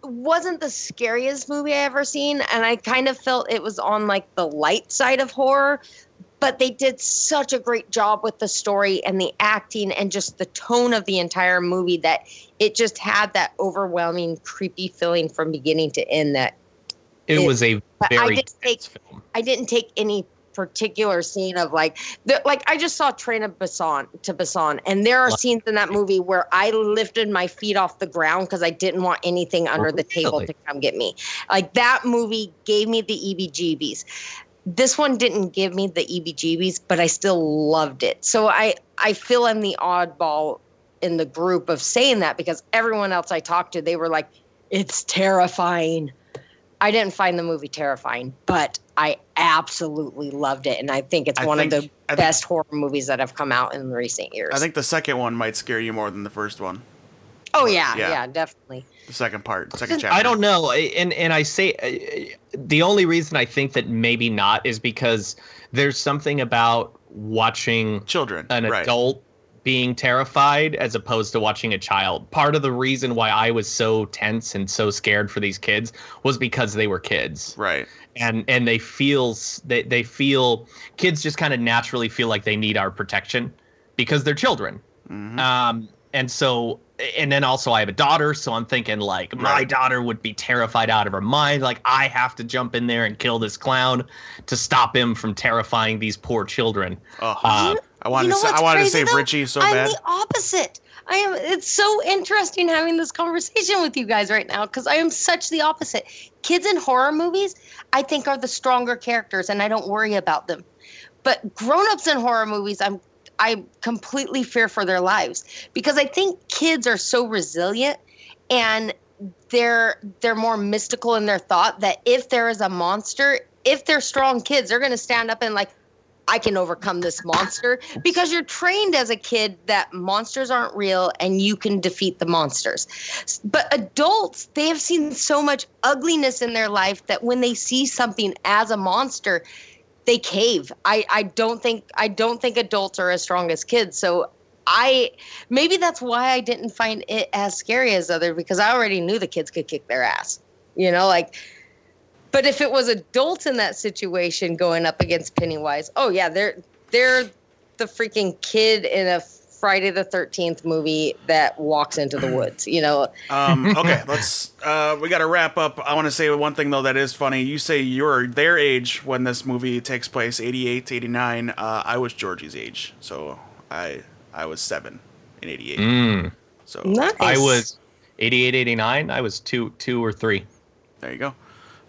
Speaker 2: wasn't the scariest movie I ever seen, and I kind of felt it was on like the light side of horror. But they did such a great job with the story and the acting and just the tone of the entire movie that it just had that overwhelming, creepy feeling from beginning to end. That
Speaker 3: It
Speaker 2: It-
Speaker 3: was a
Speaker 2: but I
Speaker 3: very
Speaker 2: didn't take
Speaker 3: film.
Speaker 2: I didn't take any particular scene of like the like I just saw Train of Busan to Busan and there are scenes in that movie where I lifted my feet off the ground because I didn't want anything under the table
Speaker 3: Really?
Speaker 2: to come get me. Like that movie gave me the EBGBs. This one didn't give me the EBGBs, but I still loved it. So I I feel I'm the oddball in the group of saying that because everyone else I talked to they were like it's terrifying. I didn't find the movie terrifying, but I absolutely loved it, and I think it's
Speaker 1: I
Speaker 2: one
Speaker 1: think-
Speaker 2: of
Speaker 1: I
Speaker 2: the
Speaker 1: think-
Speaker 2: best horror movies that have come out in recent years.
Speaker 1: I think the second one might scare you more than the first one.
Speaker 2: Oh yeah,
Speaker 1: Yeah.
Speaker 2: yeah, definitely.
Speaker 1: The second part, second chapter.
Speaker 3: I don't know, and and I say uh, the only reason I think that maybe not is because there's something about watching
Speaker 1: Children.
Speaker 3: an
Speaker 1: right.
Speaker 3: adult being terrified as opposed to watching a child. Part of the reason why I was so tense and so scared for these kids was because they were kids.
Speaker 1: Right.
Speaker 3: And and they feel they they feel kids just kind of naturally feel like they need our protection because they're children.
Speaker 1: Mhm.
Speaker 3: Um and so and then also I have a daughter, so I'm thinking like my
Speaker 1: Right.
Speaker 3: daughter would be terrified out of her mind. Like I have to jump in there and kill this clown to stop him from terrifying these poor children.
Speaker 1: Oh,
Speaker 3: Uh,
Speaker 1: I wanted
Speaker 2: you know
Speaker 1: to. Say, I wanted to save
Speaker 2: though?
Speaker 1: Richie so
Speaker 2: I'm
Speaker 1: bad.
Speaker 2: the opposite. I am. It's so interesting having this conversation with you guys right now because I am such the opposite. Kids in horror movies, I think, are the stronger characters, and I don't worry about them. But grown-ups in horror movies, I'm I completely fear for their lives because I think kids are so resilient and they're they're more mystical in their thought that if there is a monster, if they're strong kids, they're going to stand up and like I can overcome this monster because you're trained as a kid that monsters aren't real and you can defeat the monsters. But adults, they have seen so much ugliness in their life that when they see something as a monster, they cave. I, I don't think I don't think adults are as strong as kids. So I maybe that's why I didn't find it as scary as other because I already knew the kids could kick their ass. You know, like but if it was adults in that situation going up against Pennywise, oh yeah, they're they're the freaking kid in a Friday the Thirteenth movie that walks into the woods. You know,
Speaker 1: Um, okay, let's. Uh, we got to wrap up. I want to say one thing though that is funny. You say you're their age when this movie takes place, 88 89. Uh, I was Georgie's age, so I I was seven in 88.
Speaker 3: Mm.
Speaker 1: So
Speaker 2: nice.
Speaker 3: I was 88, 89. I was two, two or three.
Speaker 1: there you go.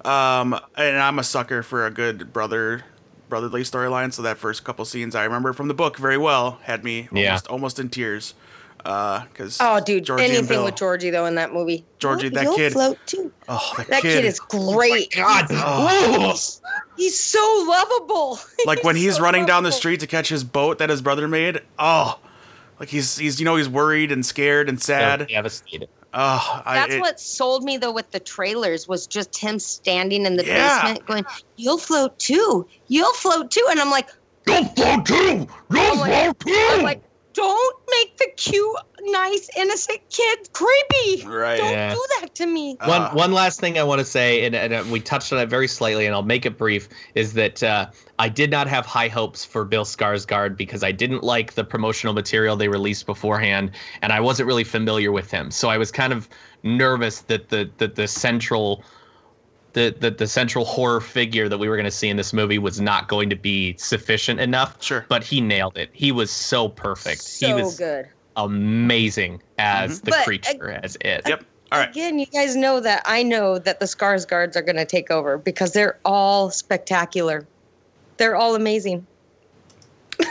Speaker 1: Um, and I'm a sucker for a good brother brotherly storyline. So that first couple scenes I remember from the book very well had me
Speaker 3: Yeah.
Speaker 1: almost almost in tears. Uh, because
Speaker 2: Oh, dude,
Speaker 1: Georgie
Speaker 2: anything
Speaker 1: Bill.
Speaker 2: with Georgie though in that movie.
Speaker 1: Georgie,
Speaker 2: You'll-
Speaker 1: that
Speaker 2: you'll
Speaker 1: kid-
Speaker 2: float too.
Speaker 1: Oh, that,
Speaker 2: That kid, is great.
Speaker 3: God.
Speaker 1: Oh.
Speaker 2: He's so lovable.
Speaker 1: like when he's
Speaker 2: so
Speaker 1: running down the street to catch his boat that his brother made. Oh, like he's he's you know he's worried and scared and sad.
Speaker 3: Devastated.
Speaker 1: Oh, I,
Speaker 2: That's
Speaker 1: it-
Speaker 2: what sold me though with the trailers was just him standing in the
Speaker 1: Yeah.
Speaker 2: basement going, "You'll float too. You'll float too." And I'm like,
Speaker 3: You'll float too. You'll
Speaker 2: I'm like, I'm like, don't make the cute, nice, innocent kid creepy.
Speaker 1: Right.
Speaker 2: Don't
Speaker 3: Yeah.
Speaker 2: do that to me.
Speaker 3: One
Speaker 1: Uh,
Speaker 3: one last thing I want to say, and, and uh, we touched on it very slightly, and I'll make it brief, is that uh, I did not have high hopes for Bill Skarsgård because I didn't like the promotional material they released beforehand, and I wasn't really familiar with him. So I was kind of nervous that the that the central the, the the central horror figure that we were going to see in this movie was not going to be sufficient enough.
Speaker 1: Sure.
Speaker 3: But he nailed it. He was so perfect.
Speaker 2: So
Speaker 3: he was
Speaker 2: good.
Speaker 3: amazing as the
Speaker 2: But,
Speaker 3: creature, as it.
Speaker 1: Yep. All right.
Speaker 2: Again, you guys know that I know that the Skarsgårds are going to take over because they're all spectacular. They're all amazing.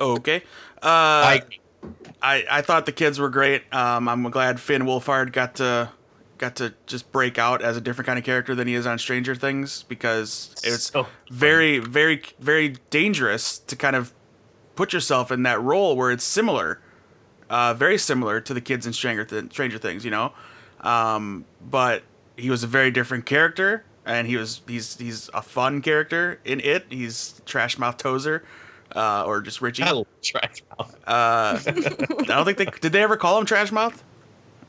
Speaker 1: Okay. Uh,
Speaker 3: I,
Speaker 1: I, I thought the kids were great. Um, I'm glad Finn Wolfhard got to got to just break out as a different kind of character than he is on Stranger Things because it's
Speaker 3: So
Speaker 1: very, very, very dangerous to kind of put yourself in that role where it's similar, uh, very similar to the kids in Stranger, Th- Stranger Things, you know. Um, but he was a very different character, and he was he's he's a fun character in it. He's Trash Mouth Tozier, uh, or just Richie.
Speaker 3: I
Speaker 1: Uh,
Speaker 3: love Trash Mouth.
Speaker 1: I don't think they did. They ever call him Trash Mouth?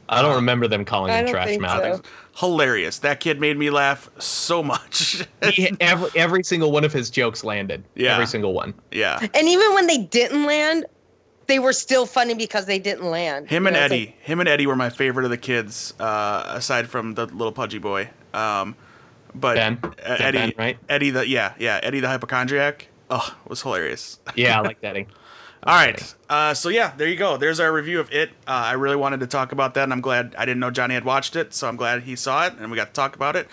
Speaker 3: I don't remember them calling him
Speaker 2: don't
Speaker 3: Trash
Speaker 2: think
Speaker 3: Mouth.
Speaker 2: so.
Speaker 1: Hilarious. That kid made me laugh so much.
Speaker 3: He, every every single one of his jokes landed.
Speaker 1: Yeah.
Speaker 3: Every single one.
Speaker 1: yeah.
Speaker 2: And even when they didn't land, they were still funny because they didn't land.
Speaker 1: Him
Speaker 2: You
Speaker 1: and
Speaker 2: know,
Speaker 1: Eddie.
Speaker 2: like-
Speaker 1: him and Eddie were my favorite of the kids, uh, aside from the little pudgy boy. Um, but
Speaker 3: Ben?
Speaker 1: uh, Eddie,
Speaker 3: Ben, right?
Speaker 1: Eddie the yeah yeah Eddie the hypochondriac. Oh, was hilarious.
Speaker 3: Yeah, I like Eddie.
Speaker 1: All right. Uh, so yeah, there you go. There's our review of it. Uh, I really wanted to talk about that, and I'm glad I didn't know Johnny had watched it, so I'm glad he saw it, and we got to talk about it.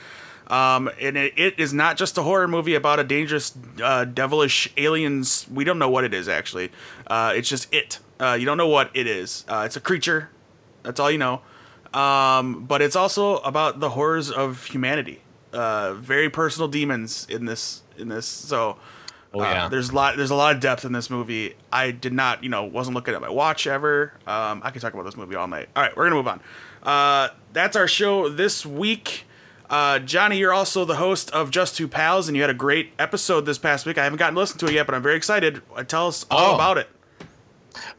Speaker 1: Um, and it, it is not just a horror movie about a dangerous, uh, devilish aliens. We don't know what it is actually. Uh, it's just it. Uh, you don't know what it is. Uh, it's a creature. That's all you know. Um, but it's also about the horrors of humanity. Uh, very personal demons in this. In this, so
Speaker 3: Oh
Speaker 1: uh,
Speaker 3: yeah.
Speaker 1: there's a lot. There's a lot of depth in this movie. I did not, you know, wasn't looking at my watch ever. Um, I could talk about this movie all night. All right, we're gonna move on. Uh, that's our show this week. Uh, Johnny, you're also the host of Just Two Pals, and you had a great episode this past week. I haven't gotten to listen to it yet, but I'm very excited. Uh, Tell us all
Speaker 3: Oh.
Speaker 1: about it.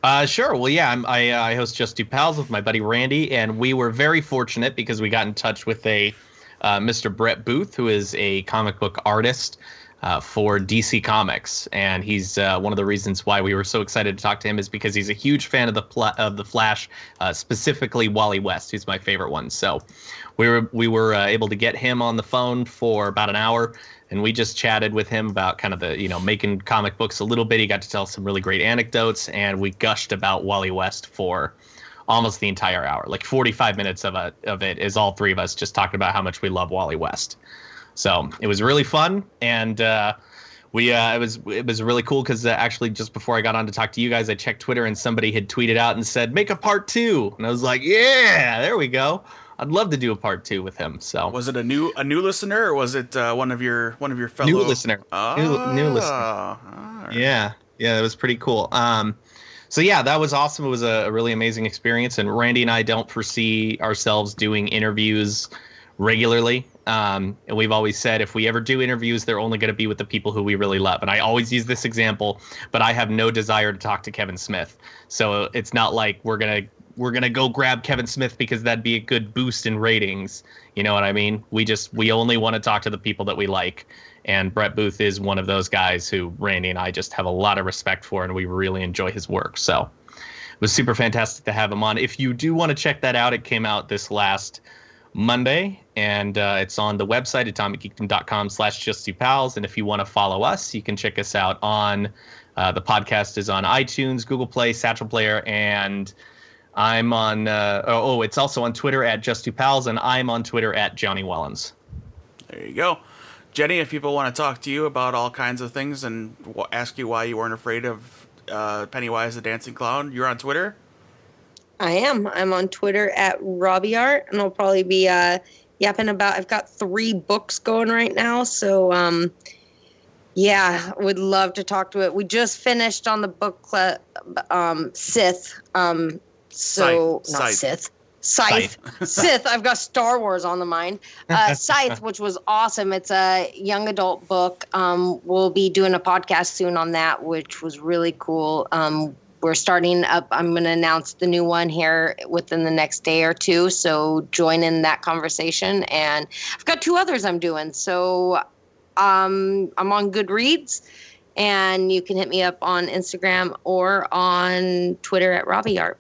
Speaker 3: Uh, sure. Well, yeah, I'm, I uh, I host Just Two Pals with my buddy Randy, and we were very fortunate because we got in touch with a uh, Mr. Brett Booth, who is a comic book artist uh, for DC Comics, and he's uh, one of the reasons why we were so excited to talk to him is because he's a huge fan of the pla- of the Flash, uh, specifically Wally West, who's my favorite one. So we were we were uh, able to get him on the phone for about an hour and we just chatted with him about kind of the you know making comic books a little bit. He got to tell some really great anecdotes and we gushed about wally west for almost the entire hour. Like 45 minutes of, a, of it is all three of us just talking about how much we love wally west so it was really fun and uh, we uh, it was it was really cool because uh, actually just before I got on to talk to you guys, I checked Twitter and somebody had tweeted out and said make a part two, and I was like, yeah, there we go. I'd love to do a part two with him. So
Speaker 1: Was it a new a new listener, or was it uh, one of your one of your fellow
Speaker 3: New listener. New- new listener.
Speaker 1: Ah, all right.
Speaker 3: Yeah, yeah, it was pretty cool. Um, so yeah, that was awesome. It was a, a really amazing experience, and Randy and I don't foresee ourselves doing interviews regularly. Um, and we've always said if we ever do interviews, they're only going to be with the people who we really love. And I always use this example, but I have no desire to talk to Kevin Smith. So it's not like we're gonna we're gonna go grab Kevin Smith because that'd be a good boost in ratings. You know what I mean? We just we only want to talk to the people that we like. And Brett Booth is one of those guys who Randy and I just have a lot of respect for, and we really enjoy his work. So it was super fantastic to have him on. If you do want to check that out, it came out this last Monday, and uh, it's on the website atomicgeekdom.com slash just two pals. And if you want to follow us, you can check us out on uh, the podcast is on iTunes, Google Play, Satchel Player, and I'm on. Uh, oh, oh, it's also on Twitter at just two pals, and I'm on Twitter at Johnny Wellens.
Speaker 1: There you go. Jenny, if people want to talk to you about all kinds of things and ask you why you weren't afraid of Pennywise the Dancing Clown, you're on Twitter.
Speaker 2: I am. I'm on Twitter at Robbie Art, and I'll probably be uh, yapping about. I've got three books going right now, so um, yeah, would love to talk to it. We just finished on the book club, um, Sith. Um, so
Speaker 1: Scythe.
Speaker 2: not
Speaker 1: Scythe.
Speaker 2: Sith. Scythe, Sith. I've got Star Wars on the mind. Uh, Scythe, which was awesome. It's a young adult book. Um, we'll be doing a podcast soon on that, which was really cool. Um, we're starting up. I'm going to announce the new one here within the next day or two. So join in that conversation. And I've got two others I'm doing. So um, I'm on Goodreads, and you can hit me up on Instagram or on Twitter at Robbie Art.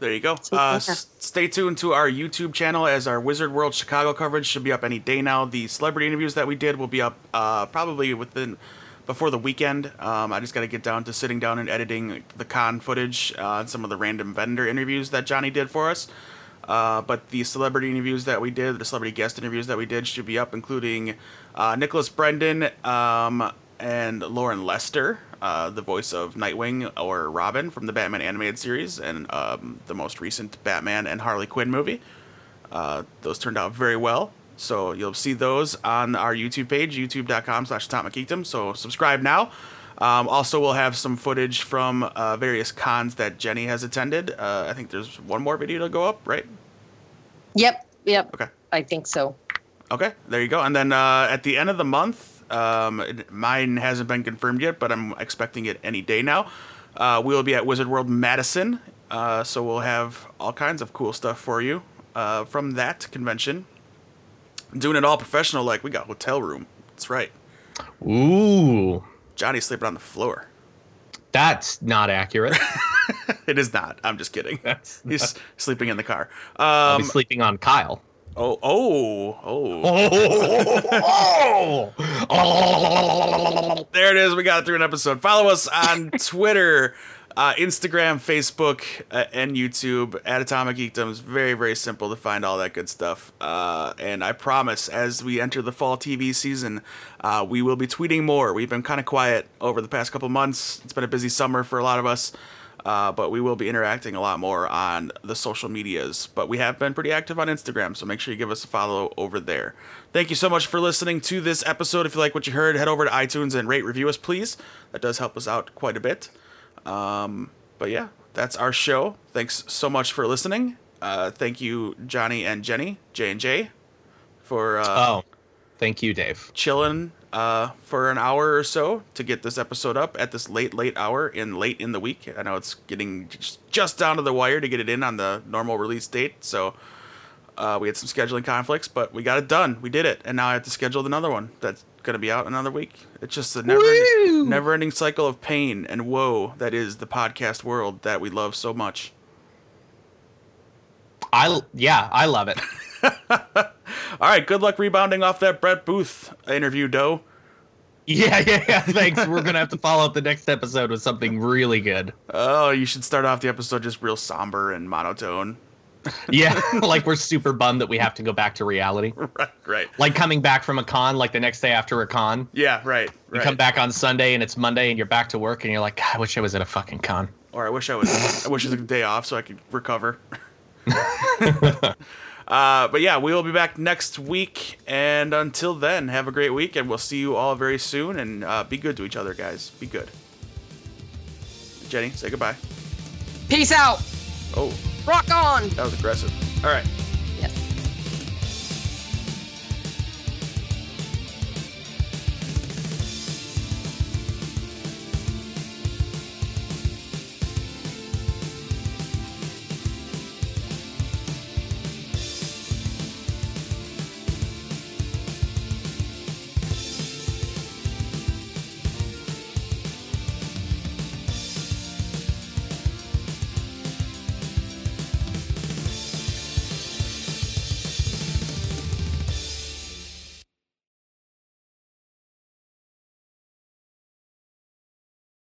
Speaker 1: There you go. Uh, s- stay tuned to our YouTube channel as our Wizard World Chicago coverage should be up any day now. The celebrity interviews that we did will be up uh, probably within before the weekend. Um, I just got to get down to sitting down and editing the con footage uh, and some of the random vendor interviews that Johnny did for us. Uh, but the celebrity interviews that we did, the celebrity guest interviews that we did, should be up, including uh, Nicholas Brendon um, and Loren Lester, uh, the voice of Nightwing or Robin from the Batman animated series and um, the most recent Batman and Harley Quinn movie. Uh, those turned out very well. So you'll see those on our YouTube page, youtube.com slash Geekdom. So subscribe now. Um, also, we'll have some footage from uh, various cons that Jenny has attended. Uh, I think there's one more video to go up, right?
Speaker 2: Yep, yep.
Speaker 1: Okay.
Speaker 2: I think so.
Speaker 1: Okay, there you go. And then uh, at the end of the month, um, mine hasn't been confirmed yet, but I'm expecting it any day now. Uh, we will be at Wizard World Madison, uh, so we'll have all kinds of cool stuff for you uh, from that convention. Doing it all professional, like we got hotel room. That's right.
Speaker 3: Ooh,
Speaker 1: Johnny's sleeping on the floor.
Speaker 3: that's not accurate.
Speaker 1: It is not. I'm just kidding.
Speaker 3: That's
Speaker 1: He's sleeping in the car.
Speaker 3: I'll
Speaker 1: Um,
Speaker 3: be sleeping on Kyle.
Speaker 1: oh, oh, oh.
Speaker 3: Oh,
Speaker 1: There it is. We got through an episode. Follow us on Twitter, uh, Instagram, Facebook, uh, and YouTube at Atomic Geekdoms. Very, very simple to find all that good stuff. Uh, and I promise, as we enter the fall TV season, uh, we will be tweeting more. We've been kind of quiet over the past couple months. It's been a busy summer for a lot of us. Uh, but we will be interacting a lot more on the social medias. But we have been pretty active on Instagram, so make sure you give us a follow over there. Thank you so much for listening to this episode. If you like what you heard, head over to iTunes and rate review us, please. That does help us out quite a bit. Um, but yeah, that's our show. Thanks so much for listening. Uh, thank you, Johnny and Jenny, J and J, for uh,
Speaker 3: oh, thank you, Dave.
Speaker 1: chilling uh, for an hour or so to get this episode up at this late, late hour in late in the week. I know it's getting just, just down to the wire to get it in on the normal release date. So uh, we had some scheduling conflicts, but we got it done. We did it, and now I have to schedule another one that's gonna be out another week. It's just a never, never ending cycle of pain and woe that is the podcast world that we love so much.
Speaker 3: I yeah, I love it.
Speaker 1: All right, good luck rebounding off that Brett Booth interview, Doe.
Speaker 3: Yeah, yeah, yeah. Thanks. We're gonna have to follow up the next episode with something really good.
Speaker 1: Oh, you should start off the episode just real somber and monotone.
Speaker 3: Yeah, like we're super bummed that we have to go back to reality.
Speaker 1: right, right.
Speaker 3: Like coming back from a con, like the next day after a con.
Speaker 1: Yeah, right,
Speaker 3: You come back on Sunday and it's Monday and you're back to work and you're like, God, I wish I was at a fucking con.
Speaker 1: Or I wish I was. I wish I took a day off so I could recover. uh, but yeah, we will be back next week, and until then, have a great week, and we'll see you all very soon. And uh, be good to each other, guys. Be good. Jenny, say goodbye.
Speaker 2: Peace out.
Speaker 1: Oh,
Speaker 2: Rock on.
Speaker 1: that was aggressive. All right.